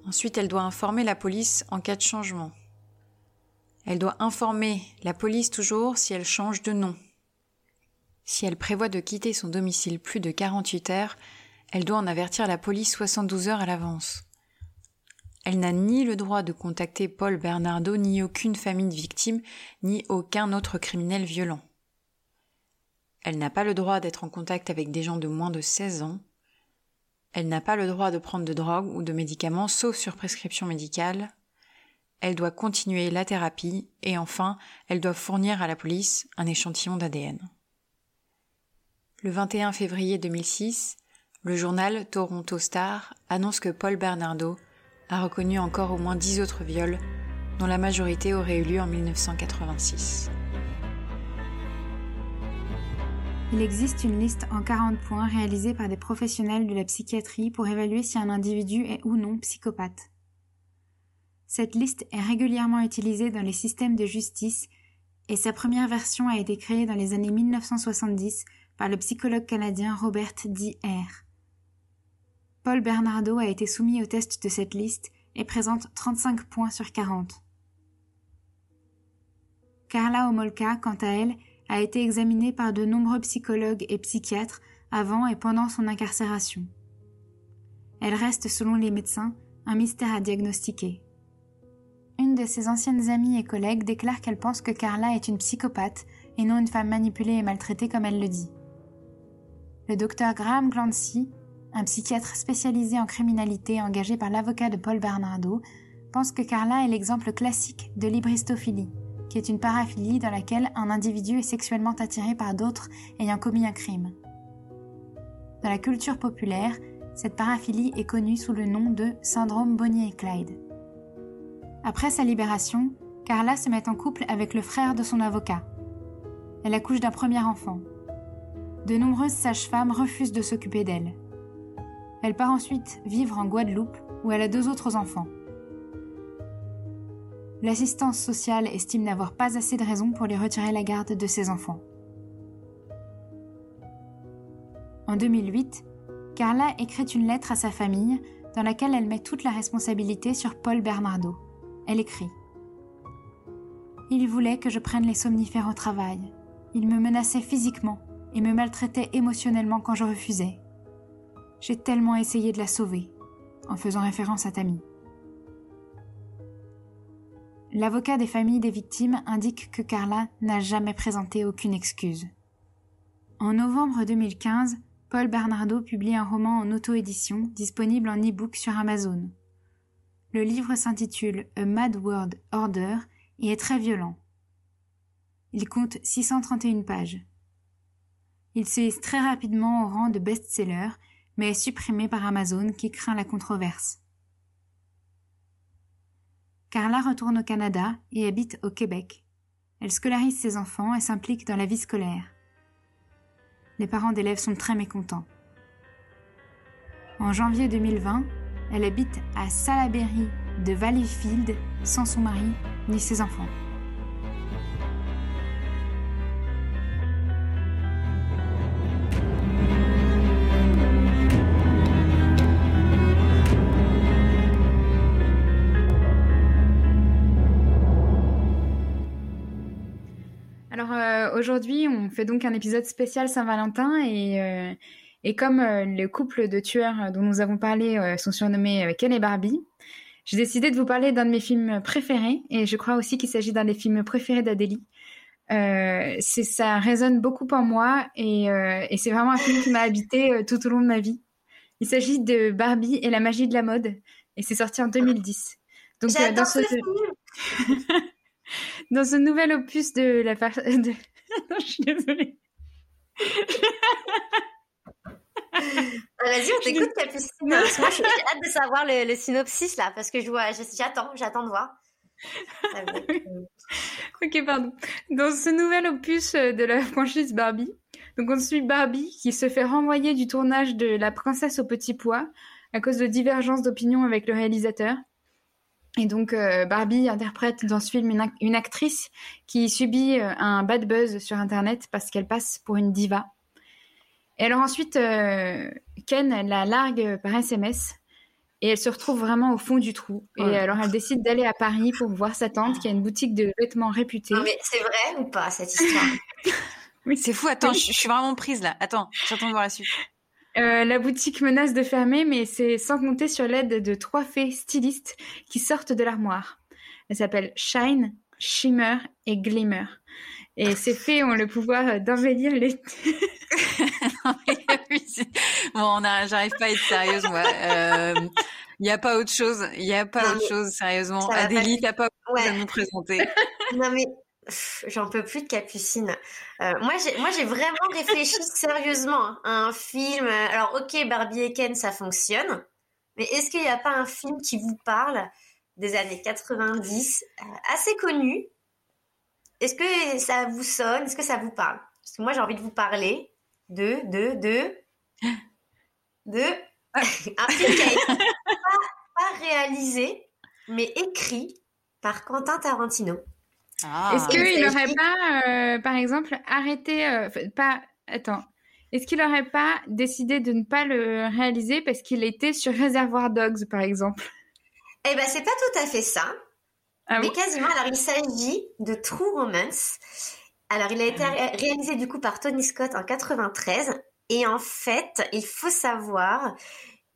Ensuite, elle doit informer la police en cas de changement. Elle doit informer la police toujours si elle change de nom. Si elle prévoit de quitter son domicile plus de 48 heures, elle doit en avertir la police 72 heures à l'avance. Elle n'a ni le droit de contacter Paul Bernardo, ni aucune famille de victimes, ni aucun autre criminel violent. Elle n'a pas le droit d'être en contact avec des gens de moins de 16 ans. Elle n'a pas le droit de prendre de drogue ou de médicaments sauf sur prescription médicale elle doit continuer la thérapie et enfin, elle doit fournir à la police un échantillon d'ADN. Le 21 février 2006, le journal Toronto Star annonce que Paul Bernardo a reconnu encore au moins dix autres viols, dont la majorité aurait eu lieu en 1986. Il existe une liste en 40 points réalisée par des professionnels de la psychiatrie pour évaluer si un individu est ou non psychopathe. Cette liste est régulièrement utilisée dans les systèmes de justice et sa première version a été créée dans les années 1970 par le psychologue canadien Robert D. R. Paul Bernardo a été soumis au test de cette liste et présente 35 points sur 40. Carla Omolka, quant à elle, a été examinée par de nombreux psychologues et psychiatres avant et pendant son incarcération. Elle reste, selon les médecins, un mystère à diagnostiquer. Une de ses anciennes amies et collègues déclare qu'elle pense que Carla est une psychopathe et non une femme manipulée et maltraitée comme elle le dit. Le docteur Graham Clancy, un psychiatre spécialisé en criminalité engagé par l'avocat de Paul Bernardo, pense que Carla est l'exemple classique de l'hybristophilie, qui est une paraphilie dans laquelle un individu est sexuellement attiré par d'autres ayant commis un crime. Dans la culture populaire, cette paraphilie est connue sous le nom de syndrome Bonnie et Clyde. Après sa libération, Carla se met en couple avec le frère de son avocat. Elle accouche d'un premier enfant. De nombreuses sages-femmes refusent de s'occuper d'elle. Elle part ensuite vivre en Guadeloupe où elle a deux autres enfants. L'assistance sociale estime n'avoir pas assez de raisons pour lui retirer la garde de ses enfants. En 2008, Carla écrit une lettre à sa famille dans laquelle elle met toute la responsabilité sur Paul Bernardo. Elle écrit Il voulait que je prenne les somnifères au travail. Il me menaçait physiquement et me maltraitait émotionnellement quand je refusais. J'ai tellement essayé de la sauver, en faisant référence à Tammy. L'avocat des familles des victimes indique que Carla n'a jamais présenté aucune excuse. En novembre 2015, Paul Bernardo publie un roman en auto-édition disponible en e-book sur Amazon. Le livre s'intitule A Mad World Order et est très violent. Il compte 631 pages. Il s'est très rapidement au rang de best-seller mais est supprimé par Amazon qui craint la controverse. Carla retourne au Canada et habite au Québec. Elle scolarise ses enfants et s'implique dans la vie scolaire. Les parents d'élèves sont très mécontents. En janvier 2020, elle habite à Salaberry de Valleyfield sans son mari ni ses enfants. Aujourd'hui, on fait donc un épisode spécial Saint-Valentin et, euh, et comme euh, le couple de tueurs dont nous avons parlé euh, sont surnommés Ken et Barbie, j'ai décidé de vous parler d'un de mes films préférés et je crois aussi qu'il s'agit d'un des films préférés d'Adélie. ça résonne beaucoup en moi et, et c'est vraiment un film qui m'a habité tout au long de ma vie. Il s'agit de Barbie et la magie de la mode et c'est sorti en 2010. Donc dans ce, (laughs) dans ce nouvel opus de la (laughs) de, non, (laughs) je suis désolée. Ah, vas-y, on t'écoute, Capucine. Moi, j'ai hâte de savoir le, synopsis là, parce que je vois, j'attends, j'attends de voir. (laughs) ok, pardon. Dans ce nouvel opus euh, de la (laughs) franchise Barbie, donc on suit Barbie qui se fait renvoyer du tournage de La Princesse au Petit Pois à cause de divergences d'opinion avec le réalisateur. Et donc euh, Barbie interprète dans ce film une, actrice qui subit euh, un bad buzz sur Internet parce qu'elle passe pour une diva. Et alors ensuite, euh, Ken la largue par SMS et elle se retrouve vraiment au fond du trou. Et alors elle décide d'aller à Paris pour voir sa tante qui a une boutique de vêtements réputée. Non mais c'est vrai ou pas cette histoire? (laughs) Oui, c'est fou. Attends, je, suis vraiment prise là. Attends, j'attends de voir la suite. Euh, la boutique menace de fermer, mais c'est sans compter sur l'aide de trois fées stylistes qui sortent de l'armoire. Elles s'appellent Shine, Shimmer et Glimmer. Et ces fées ont le pouvoir d'embellir les... (laughs) (laughs) bon, j'arrive pas à être sérieuse, moi. Il euh, n'y a pas autre chose. Il n'y a pas autre chose, sérieusement. Adélie, t'as pas autre chose à nous présenter. (laughs) Non, mais j'en peux plus de Capucine. Euh, moi, j'ai, moi, j'ai vraiment réfléchi (laughs) sérieusement à un film. Alors, ok, Barbie et Ken, ça fonctionne, mais est-ce qu'il n'y a pas un film qui vous parle des années 90, euh, assez connu? Est-ce que ça vous sonne? Est-ce que ça vous parle? Parce que moi, j'ai envie de vous parler de, de, de, de (laughs) un film qui a été pas réalisé, mais écrit par Quentin Tarantino. Ah. Est-ce qu'il n'aurait pas, euh, par exemple, arrêté, euh, pas, attends, est-ce qu'il n'aurait pas décidé de ne pas le réaliser parce qu'il était sur Reservoir Dogs, par exemple? Eh ben, c'est pas tout à fait ça, ah mais quasiment. Alors, il s'agit de True Romance. Alors, il a été ah réalisé du coup par Tony Scott en 93. Et en fait, il faut savoir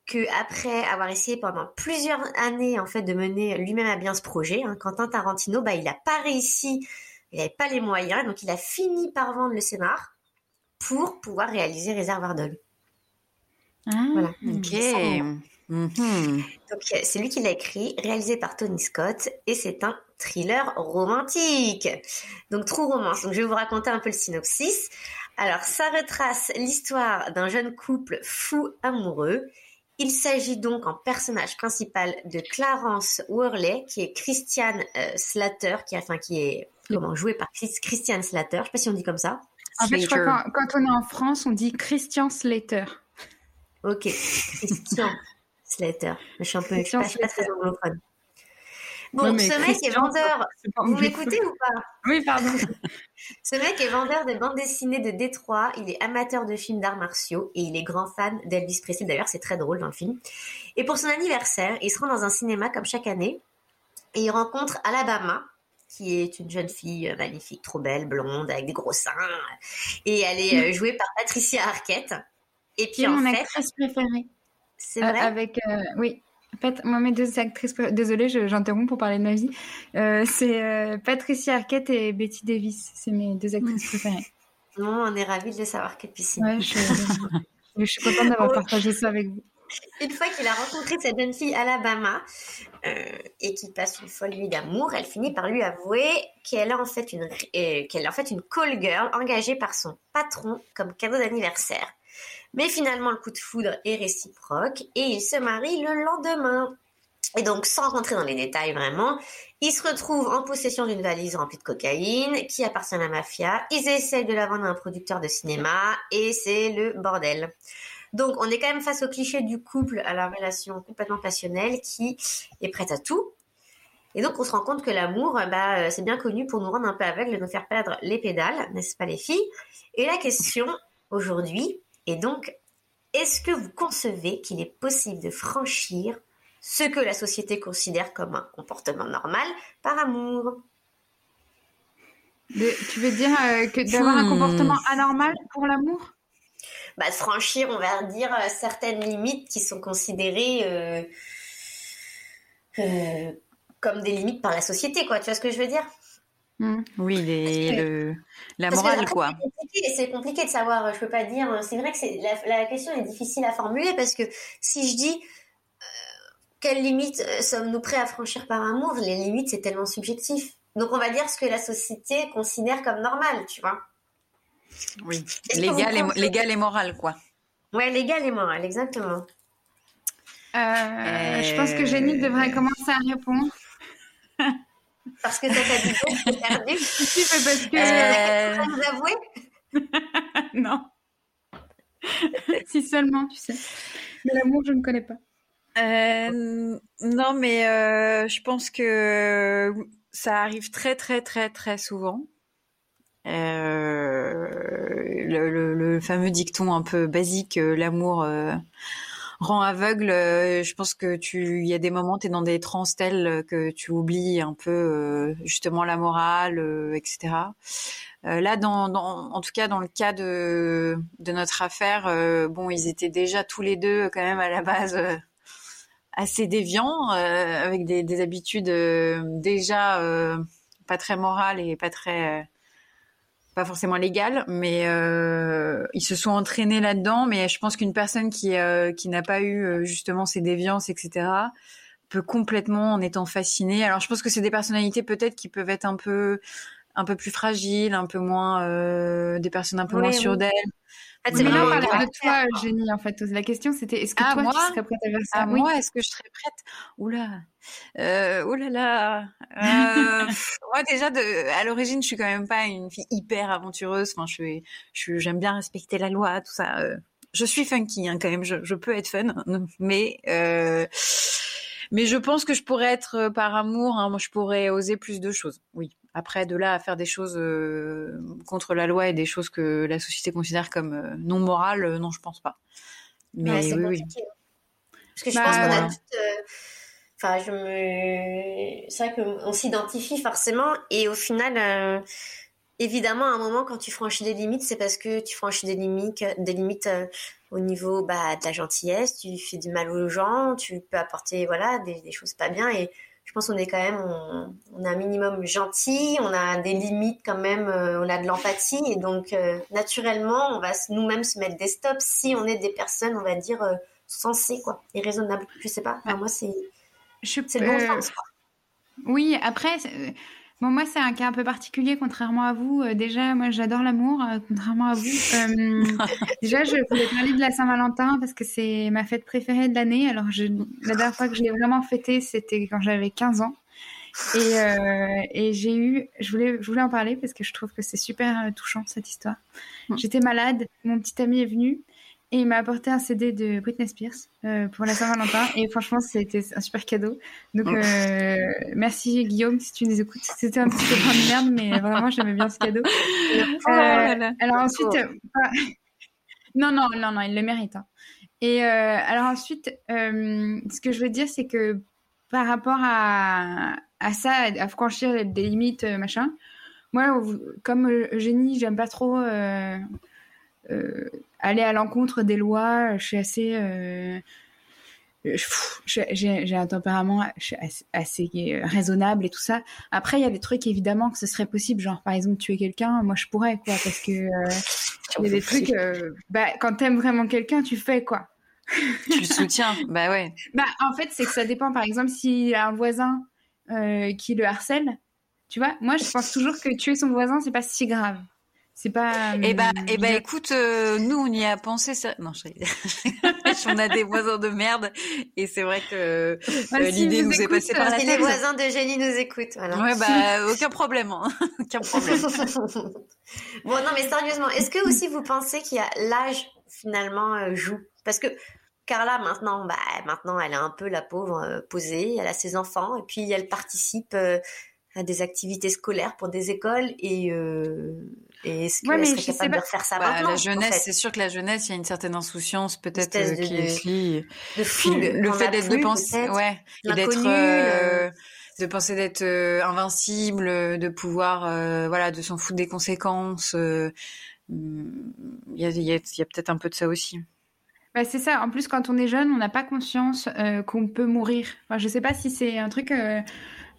que après avoir essayé pendant plusieurs années en fait de mener lui-même à bien ce projet, hein, Quentin Tarantino, bah, il n'a pas réussi, il n'avait pas les moyens, donc il a fini par vendre le scénar pour pouvoir réaliser Réservoir Dogs. Ah, voilà. Ok. Mhm. Donc c'est lui qui l'a écrit, réalisé par Tony Scott, et c'est un thriller romantique. Donc true romance. Donc je vais vous raconter un peu le synopsis. Alors ça retrace l'histoire d'un jeune couple fou amoureux. Il s'agit donc en personnage principal de Clarence Worley, qui est Christian euh, Slater, qui, enfin, qui est comment joué par Christian Slater. Je sais pas si on dit comme ça. En fait, je crois quand, quand on est en France, on dit Christian Slater. Ok, Christian (laughs) Slater. Je suis un peu, je suis pas, très anglophone. Bon, ce mec est vendeur. Vous m'écoutez ou pas? Oui, pardon. (laughs) ce mec est vendeur de bandes dessinées de Détroit. Il est amateur de films d'arts martiaux et il est grand fan d'Elvis Presley. D'ailleurs, c'est très drôle dans le film. Et pour son anniversaire, il se rend dans un cinéma comme chaque année et il rencontre Alabama, qui est une jeune fille euh, magnifique, trop belle, blonde, avec des gros seins. Et elle est euh, jouée par Patricia Arquette. Et puis, en mon actrice préférée. C'est vrai? avec, euh, oui. En fait, moi, mes deux actrices, désolée, j'interromps pour parler de ma vie. Euh, c'est euh, Patricia Arquette et Betty Davis. C'est mes deux actrices préférées. (laughs) Non, on est ravis de les savoir, Capucine. Ouais, je, je suis contente d'avoir (laughs) partagé ça avec vous. Une fois qu'il a rencontré cette jeune fille Alabama euh, et qu'il passe une folle nuit d'amour, elle finit par lui avouer qu'elle a en fait une qu'elle est en fait une call girl engagée par son patron comme cadeau d'anniversaire. Mais finalement, le coup de foudre est réciproque et ils se marient le lendemain. Et donc, sans rentrer dans les détails vraiment, ils se retrouvent en possession d'une valise remplie de cocaïne qui appartient à la mafia. Ils essayent de la vendre à un producteur de cinéma et c'est le bordel. Donc, on est quand même face au cliché du couple à la relation complètement passionnelle qui est prête à tout. Et donc, on se rend compte que l'amour, bah, c'est bien connu pour nous rendre un peu aveugles et nous faire perdre les pédales, n'est-ce pas les filles? Et la question aujourd'hui, et donc, est-ce que vous concevez qu'il est possible de franchir ce que la société considère comme un comportement normal par amour? Tu veux dire euh, que d'avoir un hmm. comportement anormal pour l'amour? Bah, franchir, on va dire, euh, certaines limites qui sont considérées euh, comme des limites par la société, quoi. Tu vois ce que je veux dire? Hmm. Oui, le, la morale, quoi. C'est compliqué, de savoir, je peux pas dire. C'est vrai que la, question est difficile à formuler parce que si je dis euh, quelles limites euh, sommes-nous prêts à franchir par amour, les limites, c'est tellement subjectif. Donc, on va dire ce que la société considère comme normal, tu vois. Oui, légal et, légal et moral, quoi. Ouais, légal et moral, exactement. Euh, je pense que Jenny devrait commencer à répondre. Parce que ça t'a dit c'est perdu. Si, parce que. Vous avouer? (laughs) Non. (laughs) si seulement, tu sais. Mais l'amour, je ne connais pas. Euh, non, mais euh, je pense que ça arrive très, très, très, très souvent. Euh, le, le, fameux dicton un peu basique, l'amour rend aveugle. Euh, je pense que tu, il y a des moments, tu es dans des trans tels que tu oublies un peu euh, justement la morale, euh, etc. là, dans, dans, en tout cas, dans le cas de, de notre affaire, bon, ils étaient déjà tous les deux quand même à la base assez déviants, avec des, des habitudes déjà pas très morales et pas très pas forcément légal, mais euh, ils se sont entraînés là-dedans. Mais je pense qu'une personne qui euh, qui n'a pas eu euh, justement ces déviances, etc., peut complètement en étant fascinée. Alors je pense que c'est des personnalités peut-être qui peuvent être un peu un peu plus fragiles, un peu moins des personnes un peu moins sûres d'elles. C'est mais là, de toi, Jenny, en fait. La question, c'était est-ce que ah, toi, moi? tu serais prête à faire ça? Ah, Moi, est-ce que je serais prête? Oula euh, Oh là là euh, (laughs) Moi, déjà, de, à l'origine, je suis quand même pas une fille hyper aventureuse. Enfin, je suis, j'aime bien respecter la loi, tout ça. Euh. Je suis funky, hein, quand même. Je, je peux être fun, mais... Euh, mais je pense que je pourrais être euh, par amour, hein, moi je pourrais oser plus de choses. Oui. Après, de là à faire des choses euh, contre la loi et des choses que la société considère comme euh, non morales, non, je pense pas. Mais oui, oui. Parce que je pense bah, qu'on a toutes. Enfin, je me. C'est vrai qu'on s'identifie forcément et au final évidemment, à un moment, quand tu franchis des limites, c'est parce que tu franchis des limites, des limites euh, au niveau bah, de la gentillesse, tu fais du mal aux gens, tu peux apporter voilà des, choses pas bien. Et pense qu'on est quand même, on, on, a un minimum gentil, on a des limites quand même, euh, on a de l'empathie et donc euh, naturellement, on va nous-mêmes se mettre des stops si on est des personnes, on va dire euh, sensées quoi, et raisonnables. Je sais pas. moi c'est, c'est le bon sens. Quoi. Oui, après Bon, moi, c'est un cas un peu particulier, contrairement à vous. Euh, déjà, moi, j'adore l'amour, euh, contrairement à vous. (laughs) Euh, déjà, je voulais parler de la Saint-Valentin parce que c'est ma fête préférée de l'année. Alors, je, la dernière fois que je l'ai vraiment fêtée, c'était quand j'avais 15 ans. Et, et j'ai eu, je voulais, je voulais en parler parce que je trouve que c'est super touchant cette histoire. Mm. J'étais malade, mon petit ami est venu et il m'a apporté un CD de Britney Spears euh, pour la Saint-Valentin. Et franchement, c'était un super cadeau. Donc, oh. euh, merci Guillaume si tu nous écoutes. C'était un petit peu de merde, mais vraiment, j'aimais bien ce cadeau. Oh euh, alors ensuite, (laughs) non, non, non, non, il le mérite. Hein. Et alors ensuite, ce que je veux dire, c'est que par rapport à, à ça, à franchir des limites, machin, moi, comme Eugénie, j'aime pas trop euh, aller à l'encontre des lois. Je suis assez euh, j'ai un tempérament assez, euh, raisonnable et tout ça. Après, il y a des trucs évidemment que ce serait possible, genre par exemple tuer quelqu'un. Moi, je pourrais quoi, parce que (laughs) il y a des trucs. bah, quand t'aimes vraiment quelqu'un, tu fais quoi. tu le soutiens, (laughs) bah ouais. Bah en fait, c'est que ça dépend. Par exemple, s'il y a un voisin qui le harcèle, tu vois. Moi, je pense toujours que tuer son voisin, c'est pas si grave. C'est pas. Eh ben, eh ben, écoute, euh, nous on y a pensé. Non, je on (laughs) a des voisins de merde et c'est vrai que euh, l'idée nous est passée par la tête. les voisins de génie nous écoutent. Voilà. Ouais, bah aucun problème, hein. (laughs) aucun problème. (laughs) bon, non, mais sérieusement, est-ce que aussi vous pensez qu'il y a l'âge finalement euh, joue? Parce que Carla maintenant, bah maintenant elle est un peu la pauvre posée, elle a ses enfants et puis elle participe à des activités scolaires pour des écoles et et est-ce qu'elle serait capable de faire ça bah, La jeunesse, c'est sûr que la jeunesse, il y a une certaine insouciance peut-être euh, qui est liée. De fou, le, fait d'être de penser, ouais, et d'être, euh, de penser d'être euh, invincible, de pouvoir, voilà, de s'en foutre des conséquences. Hmm, il y a, y a, y a peut-être un peu de ça aussi. Bah, c'est ça. En plus, quand on est jeune, on n'a pas conscience qu'on peut mourir. Enfin, je sais pas si c'est un truc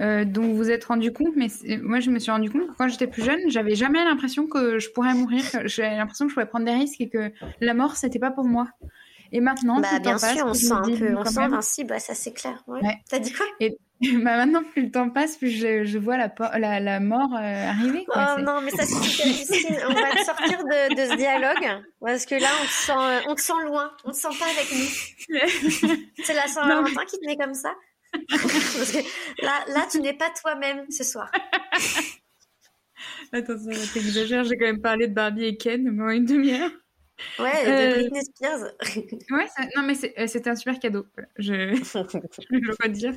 euh, dont vous êtes rendu compte, mais moi je me suis rendu compte que quand j'étais plus jeune, j'avais jamais l'impression que je pourrais mourir, j'avais l'impression que je pouvais prendre des risques et que la mort c'était pas pour moi. Et maintenant, bah, bien sûr, on se sent un peu, on sent invincible, bah, ça c'est clair. Ouais. T'as dit quoi? Et, (laughs) bah, maintenant, plus le temps passe, plus je, je vois la, la, la mort euh, arriver. Quoi. Oh non, mais ça suffit, On va te sortir de, de, ce dialogue parce que là, on te sent, euh, on te sent loin, on te sent pas avec nous. (laughs) c'est la Saint-Valentin qui te met comme ça. (laughs) Parce que là, là tu n'es pas toi-même ce soir. (laughs) Attention, t'exagères, j'ai quand même parlé de Barbie et Ken pendant une demi-heure. Ouais, de euh, Britney Spears. (laughs) ouais, non, mais euh, c'était un super cadeau. Je, je veux pas dire.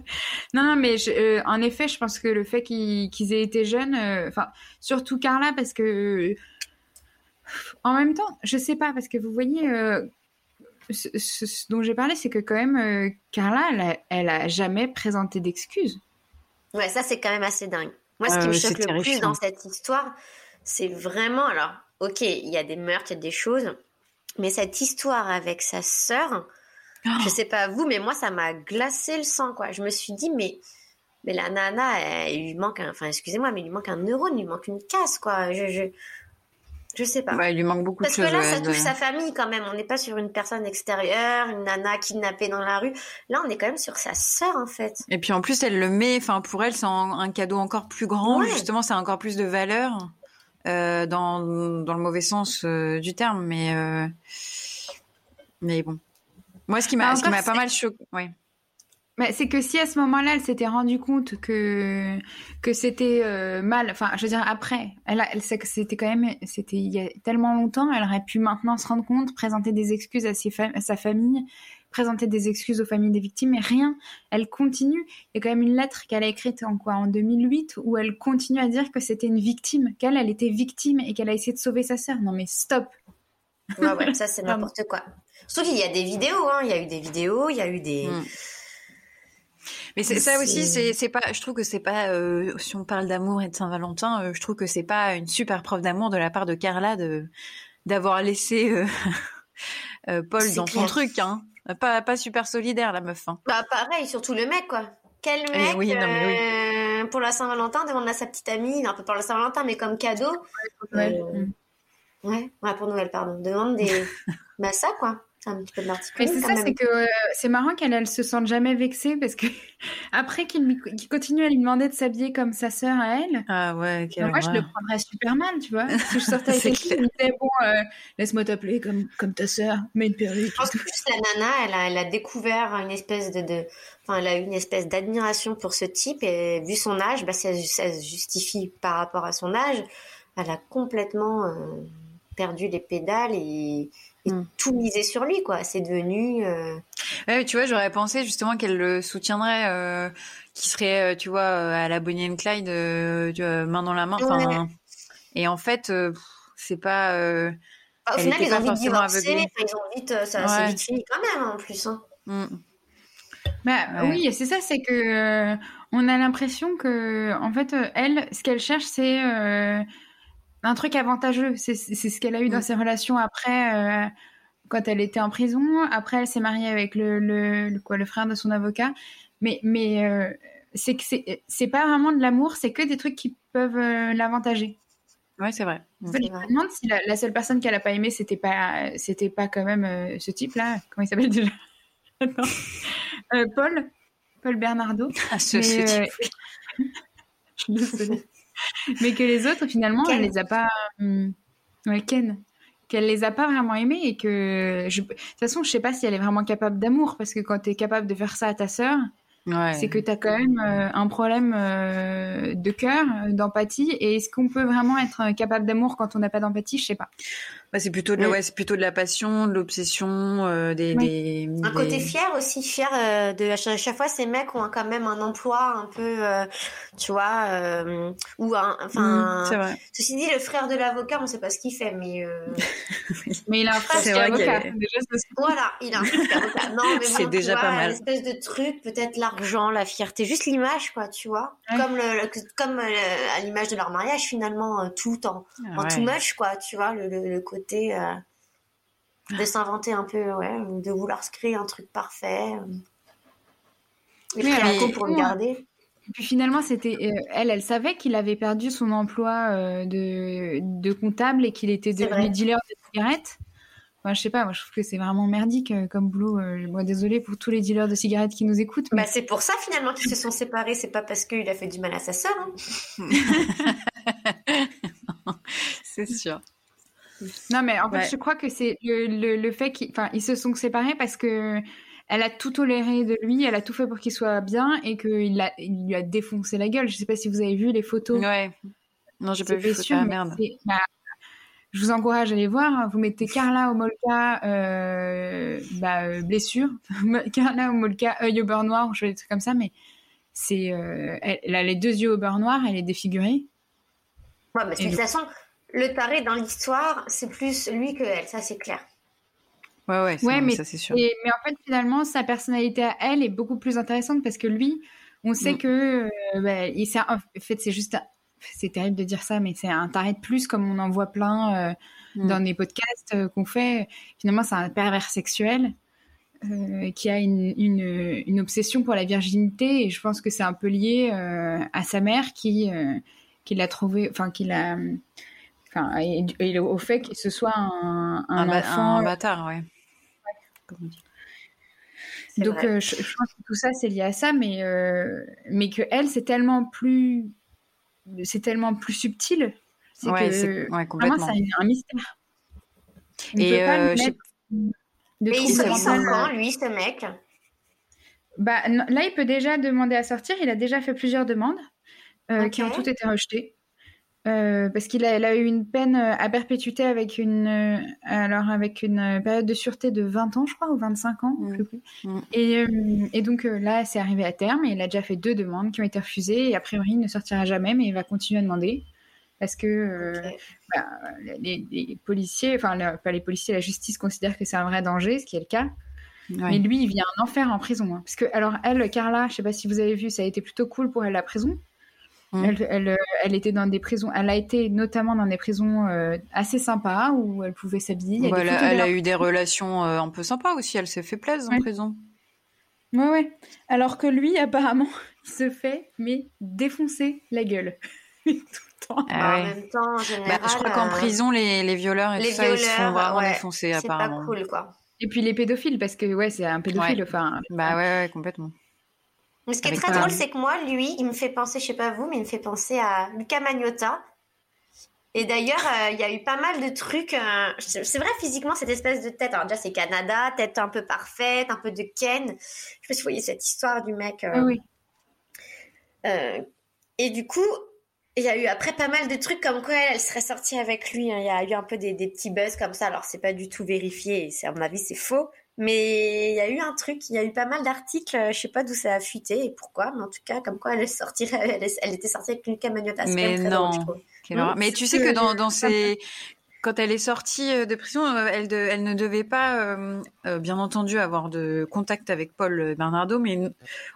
Non, non, mais euh, en effet, je pense que le fait qu'ils aient été jeunes, enfin, surtout Carla, parce que en même temps, je sais pas, parce que vous voyez, ce, dont j'ai parlé, c'est que quand même, euh, Carla, elle a, jamais présenté d'excuses. Ouais, ça c'est quand même assez dingue. Moi, ce qui me choque le plus dans cette histoire, c'est vraiment, alors, ok, il y a des meurtres, il y a des choses, mais cette histoire avec sa sœur, oh. je sais pas vous, mais moi, ça m'a glacé le sang, quoi. Je me suis dit, mais, mais la nana, elle, lui manque, un, enfin, excusez-moi, mais il lui manque un neurone, il lui manque une casse, quoi. Je, je, je sais pas. il lui manque beaucoup de choses. Parce que là, ça touche sa famille quand même. On n'est pas sur une personne extérieure, une nana kidnappée dans la rue. Là, on est quand même sur sa sœur, en fait. Et puis en plus, elle le met, enfin, pour elle, c'est un, cadeau encore plus grand. Justement, c'est encore plus de valeur. Euh, dans, dans le mauvais sens euh, du terme, mais euh, mais bon. Moi, ce qui m'a bah, pas mal choqué, ouais c'est que si à ce moment-là, elle s'était rendue compte que que c'était euh, mal, enfin, je veux dire après, elle, elle sait que c'était quand même, c'était il y a tellement longtemps, elle aurait pu maintenant se rendre compte, présenter des excuses à, ses à sa famille, présenter des excuses aux familles des victimes, mais rien. Elle continue. Il y a quand même une lettre qu'elle a écrite en quoi, en 2008, où elle continue à dire que c'était une victime, qu'elle, elle était victime et qu'elle a essayé de sauver sa sœur. Non mais stop. Ouais, ouais, ça c'est (laughs) n'importe quoi. Surtout qu'il y a des vidéos, hein. Il y a eu des vidéos, il y a eu des. Mm. Mais c'est ça aussi, c'est pas. Je trouve que c'est pas. Euh, si on parle d'amour et de Saint-Valentin, euh, je trouve que c'est pas une super preuve d'amour de la part de Carla de d'avoir laissé euh, (laughs) Paul dans son truc, hein. Pas pas super solidaire la meuf. Hein. Bah pareil, surtout le mec quoi. Quel Eh mec, oui, non, mais oui. euh, pour la Saint-Valentin, demande à sa petite amie, un peu pour la Saint-Valentin, mais comme cadeau. Ouais. euh, ouais, ouais, pour Noël, pardon. Demande des. (laughs) bah, ça, quoi. C'est un petit peu de Mais c'est ça, c'est que euh, c'est marrant qu'elle elle se sente jamais vexée parce que (laughs) après qu'il lui- qu'il continue à lui demander de s'habiller comme sa sœur à elle, Ah ouais, quelle bah, moi je le prendrais super mal, tu vois. Si je sortais (laughs) avec quelqu'un qui me disait bon, euh, laisse-moi t'appeler comme, comme ta sœur, mets une perruque. Je pense que plus la nana, elle a, elle a découvert une espèce de, de- enfin, elle a eu une espèce d'admiration pour ce type et vu son âge, bah, ça, ça se justifie par rapport à son âge. Elle a complètement euh, perdu les pédales et, Mm. tout misé sur lui, quoi. C'est devenu. euh, Ouais, tu vois, j'aurais pensé justement qu'elle le soutiendrait, euh, qui serait, euh, tu vois, à la Bonnie and Clyde, euh, main dans la main. Enfin, et en fait, euh, c'est pas. euh, bah, au final, ils ont vite forcément divorcé. ils ont vite, ça Ouais. vite fini quand même, en plus. hein. hmm. Bah Ouais. oui, c'est ça, c'est que euh, on a l'impression que en fait elle, ce qu'elle cherche, c'est euh, un truc avantageux. C'est ce qu'elle a eu dans ses relations après, euh, quand elle était en prison. Après, elle s'est mariée avec le, le, le- quoi, le frère de son avocat. Mais mais euh, c'est que c'est pas vraiment de l'amour, c'est que des trucs qui peuvent euh, l'avantager. Ouais, c'est vrai. Je me demande si la, la seule personne qu'elle a pas aimée, c'était pas c'était pas quand même ce type-là. Comment il s'appelle déjà? (laughs) Paul, Paul Bernardo. Ah, ce, Mais, ce type. (laughs) je suis désolée. Mais que les autres, finalement, Ken. elle les a pas. ouais, Ken. Qu'elle les a pas vraiment aimés et que. Je... De toute façon, je sais pas si elle est vraiment capable d'amour parce que quand tu es capable de faire ça à ta sœur, Ouais. c'est que tu as quand même euh, un problème euh, de cœur, euh, d'empathie. Et est-ce qu'on peut vraiment être capable d'amour quand on n'a pas d'empathie? Je sais pas. Bah, c'est plutôt de la, Mm. ouais, c'est plutôt de la passion, de l'obsession, euh, des, Oui. des, Un des- côté fier aussi, fier euh, de à chaque, chaque fois ces mecs ont quand même un emploi un peu, euh, tu vois, euh, ou un, enfin. c'est vrai. Ceci dit, le frère de l'avocat, on sait pas ce qu'il fait, mais euh, (laughs) Mais il a un frère qui est avocat. Déjà, voilà, il a un frère avocat. Non, mais bon, (laughs) C'est tu déjà vois, pas mal. L'espèce de truc, peut-être l'argent, la fierté, juste l'image, quoi, tu vois, Ouais. comme le, le- comme euh, à l'image de leur mariage, finalement, tout en, en Ouais. too much, quoi, tu vois, le, le, le côté euh, de s'inventer un peu, ouais, de vouloir se créer un truc parfait. euh, Et Oui, un coup pour le garder. Et puis finalement, c'était euh, elle, elle savait qu'il avait perdu son emploi euh, de, de comptable et qu'il était devenu dealer de cigarettes. Enfin, je sais pas, moi je trouve que c'est vraiment merdique euh, comme boulot. Moi, désolée pour tous les dealers de cigarettes qui nous écoutent, mais Bah, c'est pour ça finalement qu'ils se sont séparés. C'est pas parce qu'il a fait du mal à sa sœur. hein. (laughs) (laughs) C'est sûr. Non, mais en fait, Ouais. je crois que c'est le, le, le fait qu'ils ils se sont séparés parce que elle a tout toléré de lui, elle a tout fait pour qu'il soit bien et qu'il il lui a défoncé la gueule. Je sais pas si vous avez vu les photos. Ouais. Non, j'ai pas vu. sûr, mais merde. bah, je vous encourage à aller voir. Vous mettez Carla Homolka, euh, bah, euh, blessure. (laughs) Carla Homolka, œil au beurre noir, je fais des trucs comme ça, mais c'est, euh, elle, elle a les deux yeux au beurre noir, elle est défigurée. Ouais, mais Et de toute donc- façon, le taré dans l'histoire, c'est plus lui que elle. Ça, c'est clair. Ouais, ouais, c'est- Ouais, mais- ça c'est sûr. Et, mais en fait, finalement, sa personnalité à elle est beaucoup plus intéressante parce que lui, on sait Mm. que, euh, bah, il en fait, c'est juste, c'est terrible de dire ça, mais c'est un taré de plus comme on en voit plein euh, Mm. dans des podcasts euh, qu'on fait. Finalement, c'est un pervers sexuel euh, qui a une, une, une obsession pour la virginité et je pense que c'est un peu lié euh, à sa mère qui, euh, qui l'a trouvé, enfin, qui l'a, enfin, et, et au fait que ce soit un, un enfant un bâtard, ouais. Comme on dit. C'est Donc euh, je, je pense que tout ça c'est lié à ça, mais euh, mais que elle c'est tellement plus c'est tellement plus subtil, c'est Ouais, que ouais, vraiment complètement. c'est un, mystère. On Et, peut pas euh, lui je sais- mettre de Mais il se mental. quand, lui, ce mec Bah non, là il peut déjà demander à sortir. Il a déjà fait plusieurs demandes euh, qui ont toutes été rejetées. Euh, parce qu'il a, eu une peine euh, à perpétuité avec une, euh, alors avec une période de sûreté de 20 ans, je crois, ou 25 ans, Mm. je sais plus. Mm. Et, euh, et donc là, c'est arrivé à terme et il a déjà fait deux demandes qui ont été refusées et a priori, il ne sortira jamais, mais il va continuer à demander parce que bah, les, les policiers, enfin le- pas les policiers, la justice considère que c'est un vrai danger, ce qui est le cas. Ouais. Mais lui, il vit un enfer en prison. hein. Parce que, alors, elle, Carla, je sais pas si vous avez vu, ça a été plutôt cool pour elle, la prison. Mm. Elle, elle, euh, elle était dans des prisons, elle a été notamment dans des prisons euh, assez sympas où elle pouvait s'habiller. Bah, elle, a- elle eu des relations euh, un peu sympas aussi. Elle s'est fait plaisir en prison. Ouais, ouais. Alors que lui, apparemment, (laughs) il se fait, mais défoncer la gueule. (laughs) tout le temps. Ah en ouais. même temps, en général. Bah, je crois qu'en prison, les, les violeurs et les tout ça, ils se font vraiment ouais, défoncer c'est pas apparemment. cool, quoi. Et puis les pédophiles, parce que ouais, c'est un pédophile, Ouais. enfin. Bah ouais, ouais, complètement. Mais ce qui est très drôle, c'est que moi, lui, il me fait penser, je sais pas vous, mais il me fait penser à Luca Magnotta. Et d'ailleurs, euh, il y a eu pas mal de trucs. euh, c'est vrai, physiquement, cette espèce de tête. Alors, déjà, c'est Canada, tête un peu parfaite, un peu de Ken. Je sais pas si vous voyez cette histoire du mec. euh, oui. et du coup, il y a eu après pas mal de trucs comme quoi elle, elle serait sortie avec lui. hein. Il y a eu un peu des, des petits buzz comme ça. Alors, c'est pas du tout vérifié. À mon avis, c'est faux. Mais il y a eu un truc, il y a eu pas mal d'articles, euh, je sais pas d'où ça a fuité et pourquoi, mais en tout cas, comme quoi elle est sortie, (laughs) elle, est- elle était sortie avec Lucas Magnotta. Mais très non. drôle, je. Mais tu sais que dans, (laughs) ces... Quand elle est sortie euh, de prison, euh, elle, de- elle ne devait pas, euh, euh, bien entendu, avoir de contact avec Paul Bernardo, mais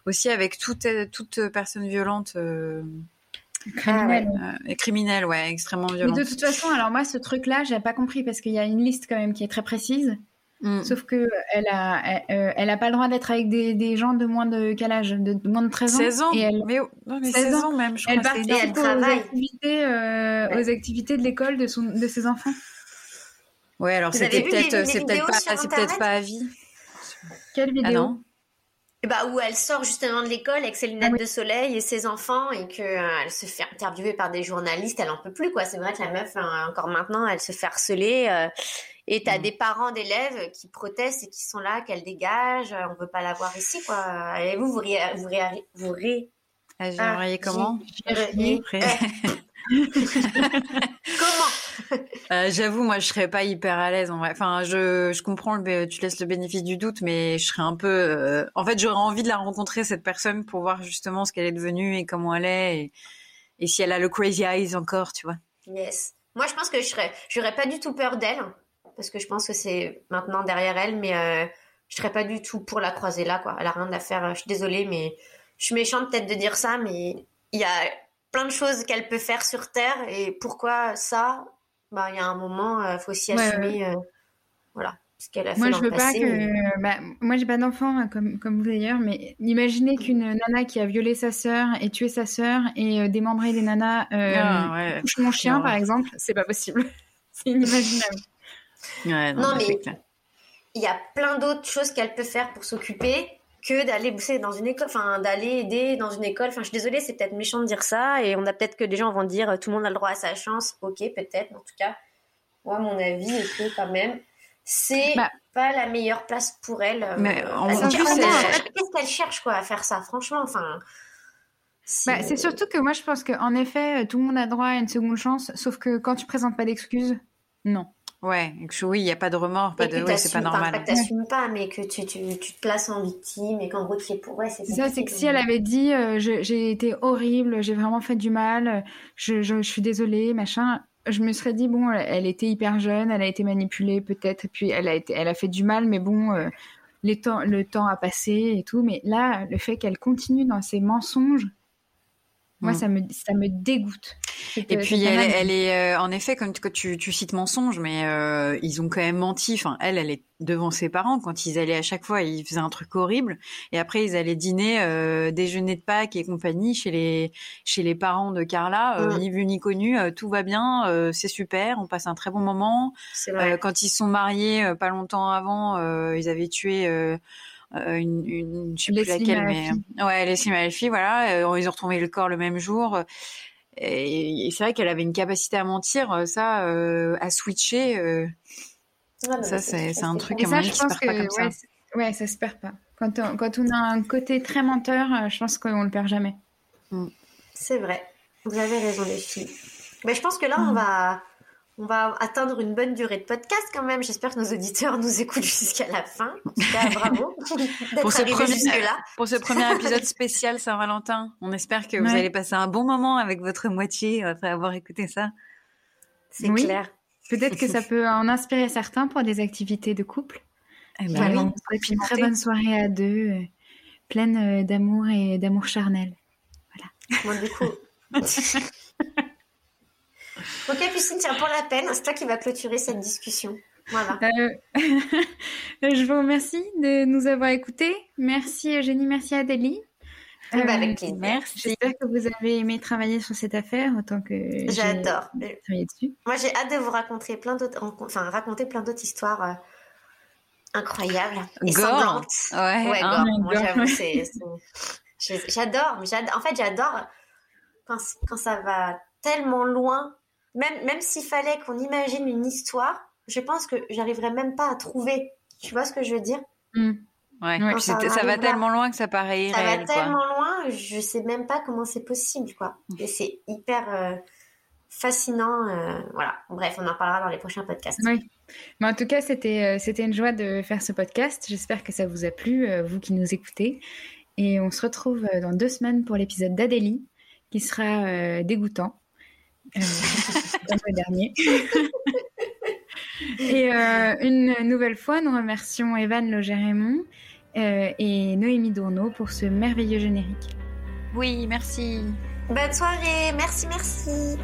aussi avec toute, toute personne violente euh, Criminel. euh, et criminelle, ouais, extrêmement Mais violente. de toute façon, alors moi, ce truc-là, j'ai pas compris parce qu'il y a une liste quand même qui est très précise. Mm. Sauf que elle a, elle, euh, elle a pas le droit d'être avec des, des gens de moins de quel âge? De, de moins de 13 ans? 16 ans, Et elle, mais, non, mais 16 16 ans même, je elle crois. participe elle aux travaille. activités, euh, Ouais. aux activités de l'école de, son, de ses enfants. Ouais, alors c'était peut-être, c'est peut-être pas, c'est peut-être pas à vie. Quelle vidéo? Ah non? Et bah, où elle sort justement de l'école avec ses lunettes Ah oui. de soleil et ses enfants et que euh, elle se fait interviewer par des journalistes, elle en peut plus quoi. C'est vrai que la meuf, hein, encore maintenant, elle se fait harceler. euh, et t'as Mm. des parents d'élèves qui protestent et qui sont là, qu'elle dégage, on veut pas la voir ici quoi. Et vous, vous ré, vous ré, vous ré, Ah, comment comment Euh, J'avoue, moi, je serais pas hyper à l'aise en vrai. Enfin, je, je comprends, le, tu laisses le bénéfice du doute, mais je serais un peu. euh, En fait, j'aurais envie de la rencontrer cette personne pour voir justement ce qu'elle est devenue et comment elle est et, et si elle a le crazy eyes encore, tu vois. Yes. Moi, je pense que je serais, j'aurais pas du tout peur d'elle, parce que je pense que c'est maintenant derrière elle, mais euh, je serais pas du tout pour la croiser là, quoi. Elle a rien à faire. Je suis désolée, mais je suis méchante peut-être de dire ça, mais il y a plein de choses qu'elle peut faire sur Terre, et pourquoi ça Bah, il y a un moment, il faut aussi Ouais, assumer, euh, voilà, ce qu'elle a fait Moi, dans je le veux pas que. Bah, moi, j'ai pas d'enfant, hein, comme, comme vous d'ailleurs, mais imaginez qu'une nana qui a violé sa sœur et tué sa sœur et euh, démembré des nanas euh, Ah, ouais. touche mon chien, par exemple, c'est pas possible. (laughs) c'est inimaginable. Ouais, Non, mais il y a plein d'autres choses qu'elle peut faire pour s'occuper que d'aller bosser dans une école, enfin d'aller aider dans une école. Enfin, je suis désolée, c'est peut-être méchant de dire ça, et on a peut-être que des gens vont dire euh, tout le monde a le droit à sa chance. Ok, peut-être, en tout cas, moi, mon avis est que quand même, c'est Bah. pas la meilleure place pour elle. euh, Mais en- plus, fait, qu'est-ce qu'elle cherche quoi à faire ça, franchement, enfin. Bah, c'est surtout que moi, je pense qu'en effet, tout le monde a droit à une seconde chance, sauf que quand tu présentes pas d'excuses, non. Ouais, que oui, il n'y a pas de remords, pas Et de. Ouais, c'est pas normal. pas que t'assumes pas, mais que tu, tu, tu te places en victime et qu'en gros tu es pour. Ouais, c'est ça, c'est que si elle avait dit euh, j'ai été horrible, j'ai vraiment fait du mal, je, je, je suis désolée, machin, je me serais dit bon, elle, était hyper jeune, elle a été manipulée peut-être, puis elle a été, elle a fait du mal, mais bon, euh, les temps, le temps a passé et tout. Mais là, le fait qu'elle continue dans ses mensonges, moi, Mm. ça me, ça me dégoûte. Cette- Et puis elle, est euh, en effet comme tu, tu, cites mensonge, mais euh, ils ont quand même menti. Enfin, elle, elle est devant ses parents quand ils allaient à chaque fois, ils faisaient un truc horrible. Et après, ils allaient dîner, euh, déjeuner de Pâques et compagnie chez les chez les parents de Carla, ni vu ni connu, tout va bien, euh, c'est super, on passe un très bon moment. Euh, quand ils sont mariés, euh, pas longtemps avant, euh, ils avaient tué. Euh, euh, une, une, je sais plus laquelle, mais Malfi. ouais, Leslie Malfi, voilà, euh, ils ont retrouvé le corps le même jour. Et, et c'est vrai qu'elle avait une capacité à mentir, euh, ça, euh, à switcher. euh, non, ça, c'est- c'est un truc Et à ça, mon je avis, qui se pense perd que pas comme ça. ouais, c'est- ouais, ça se perd pas. Quand on, quand on a un côté très menteur, euh, je pense qu'on le perd jamais. C'est vrai. Vous avez raison, les filles. Mais je pense que là, on Mm. va, on va atteindre une bonne durée de podcast quand même. J'espère que nos auditeurs nous écoutent jusqu'à la fin. En tout cas, bravo (laughs) d'être Pour ce arrivés premier- jusque-là. Pour ce premier épisode spécial Saint-Valentin, on espère que vous allez passer un bon moment avec votre moitié après avoir écouté ça. C'est Oui. clair. Peut-être que ça (laughs) peut en inspirer certains pour des activités de couple. Eh ben Voilà. oui. Et puis une très bonne soirée à deux, euh, pleine euh, d'amour et d'amour charnel. Bon, du coup. (laughs) ok, Christine, tiens, pour la peine, c'est toi qui va clôturer cette discussion. Voilà. Euh, (laughs) je vous remercie de nous avoir écoutés. Merci Eugénie, merci Adélie. Eh ben, avec plaisir. Merci. J'espère que vous avez aimé travailler sur cette affaire autant que j'ai J'adore. travaillé dessus. Moi, j'ai hâte de vous raconter plein d'autres, enfin, raconter plein d'autres histoires euh, incroyables et Gore. sanglantes. Ouais, Ouais, hein. gore. Moi, gore. j'avoue, c'est, j'adore- En fait, j'adore quand, quand ça va tellement loin. Même, même s'il fallait qu'on imagine une histoire, je pense que j'arriverais même pas à trouver. Tu vois ce que je veux dire? Hmm. Ouais. Ça va tellement loin que ça paraît Ça va irréel, quoi. tellement loin, je sais même pas comment c'est possible, quoi. Et c'est hyper euh, fascinant. euh, voilà. Bref, on en parlera dans les prochains podcasts. Oui. Mais en tout cas, c'était euh, c'était une joie de faire ce podcast. J'espère que ça vous a plu, euh, vous qui nous écoutez. Et on se retrouve dans deux semaines pour l'épisode d'Adélie, qui sera euh, dégoûtant. Euh, (laughs) comme le dernier. (laughs) et euh, une nouvelle fois, nous remercions Evan Loger-Raymond euh, et Noémie Dourneau pour ce merveilleux générique. Oui, merci. Bonne soirée, merci, merci.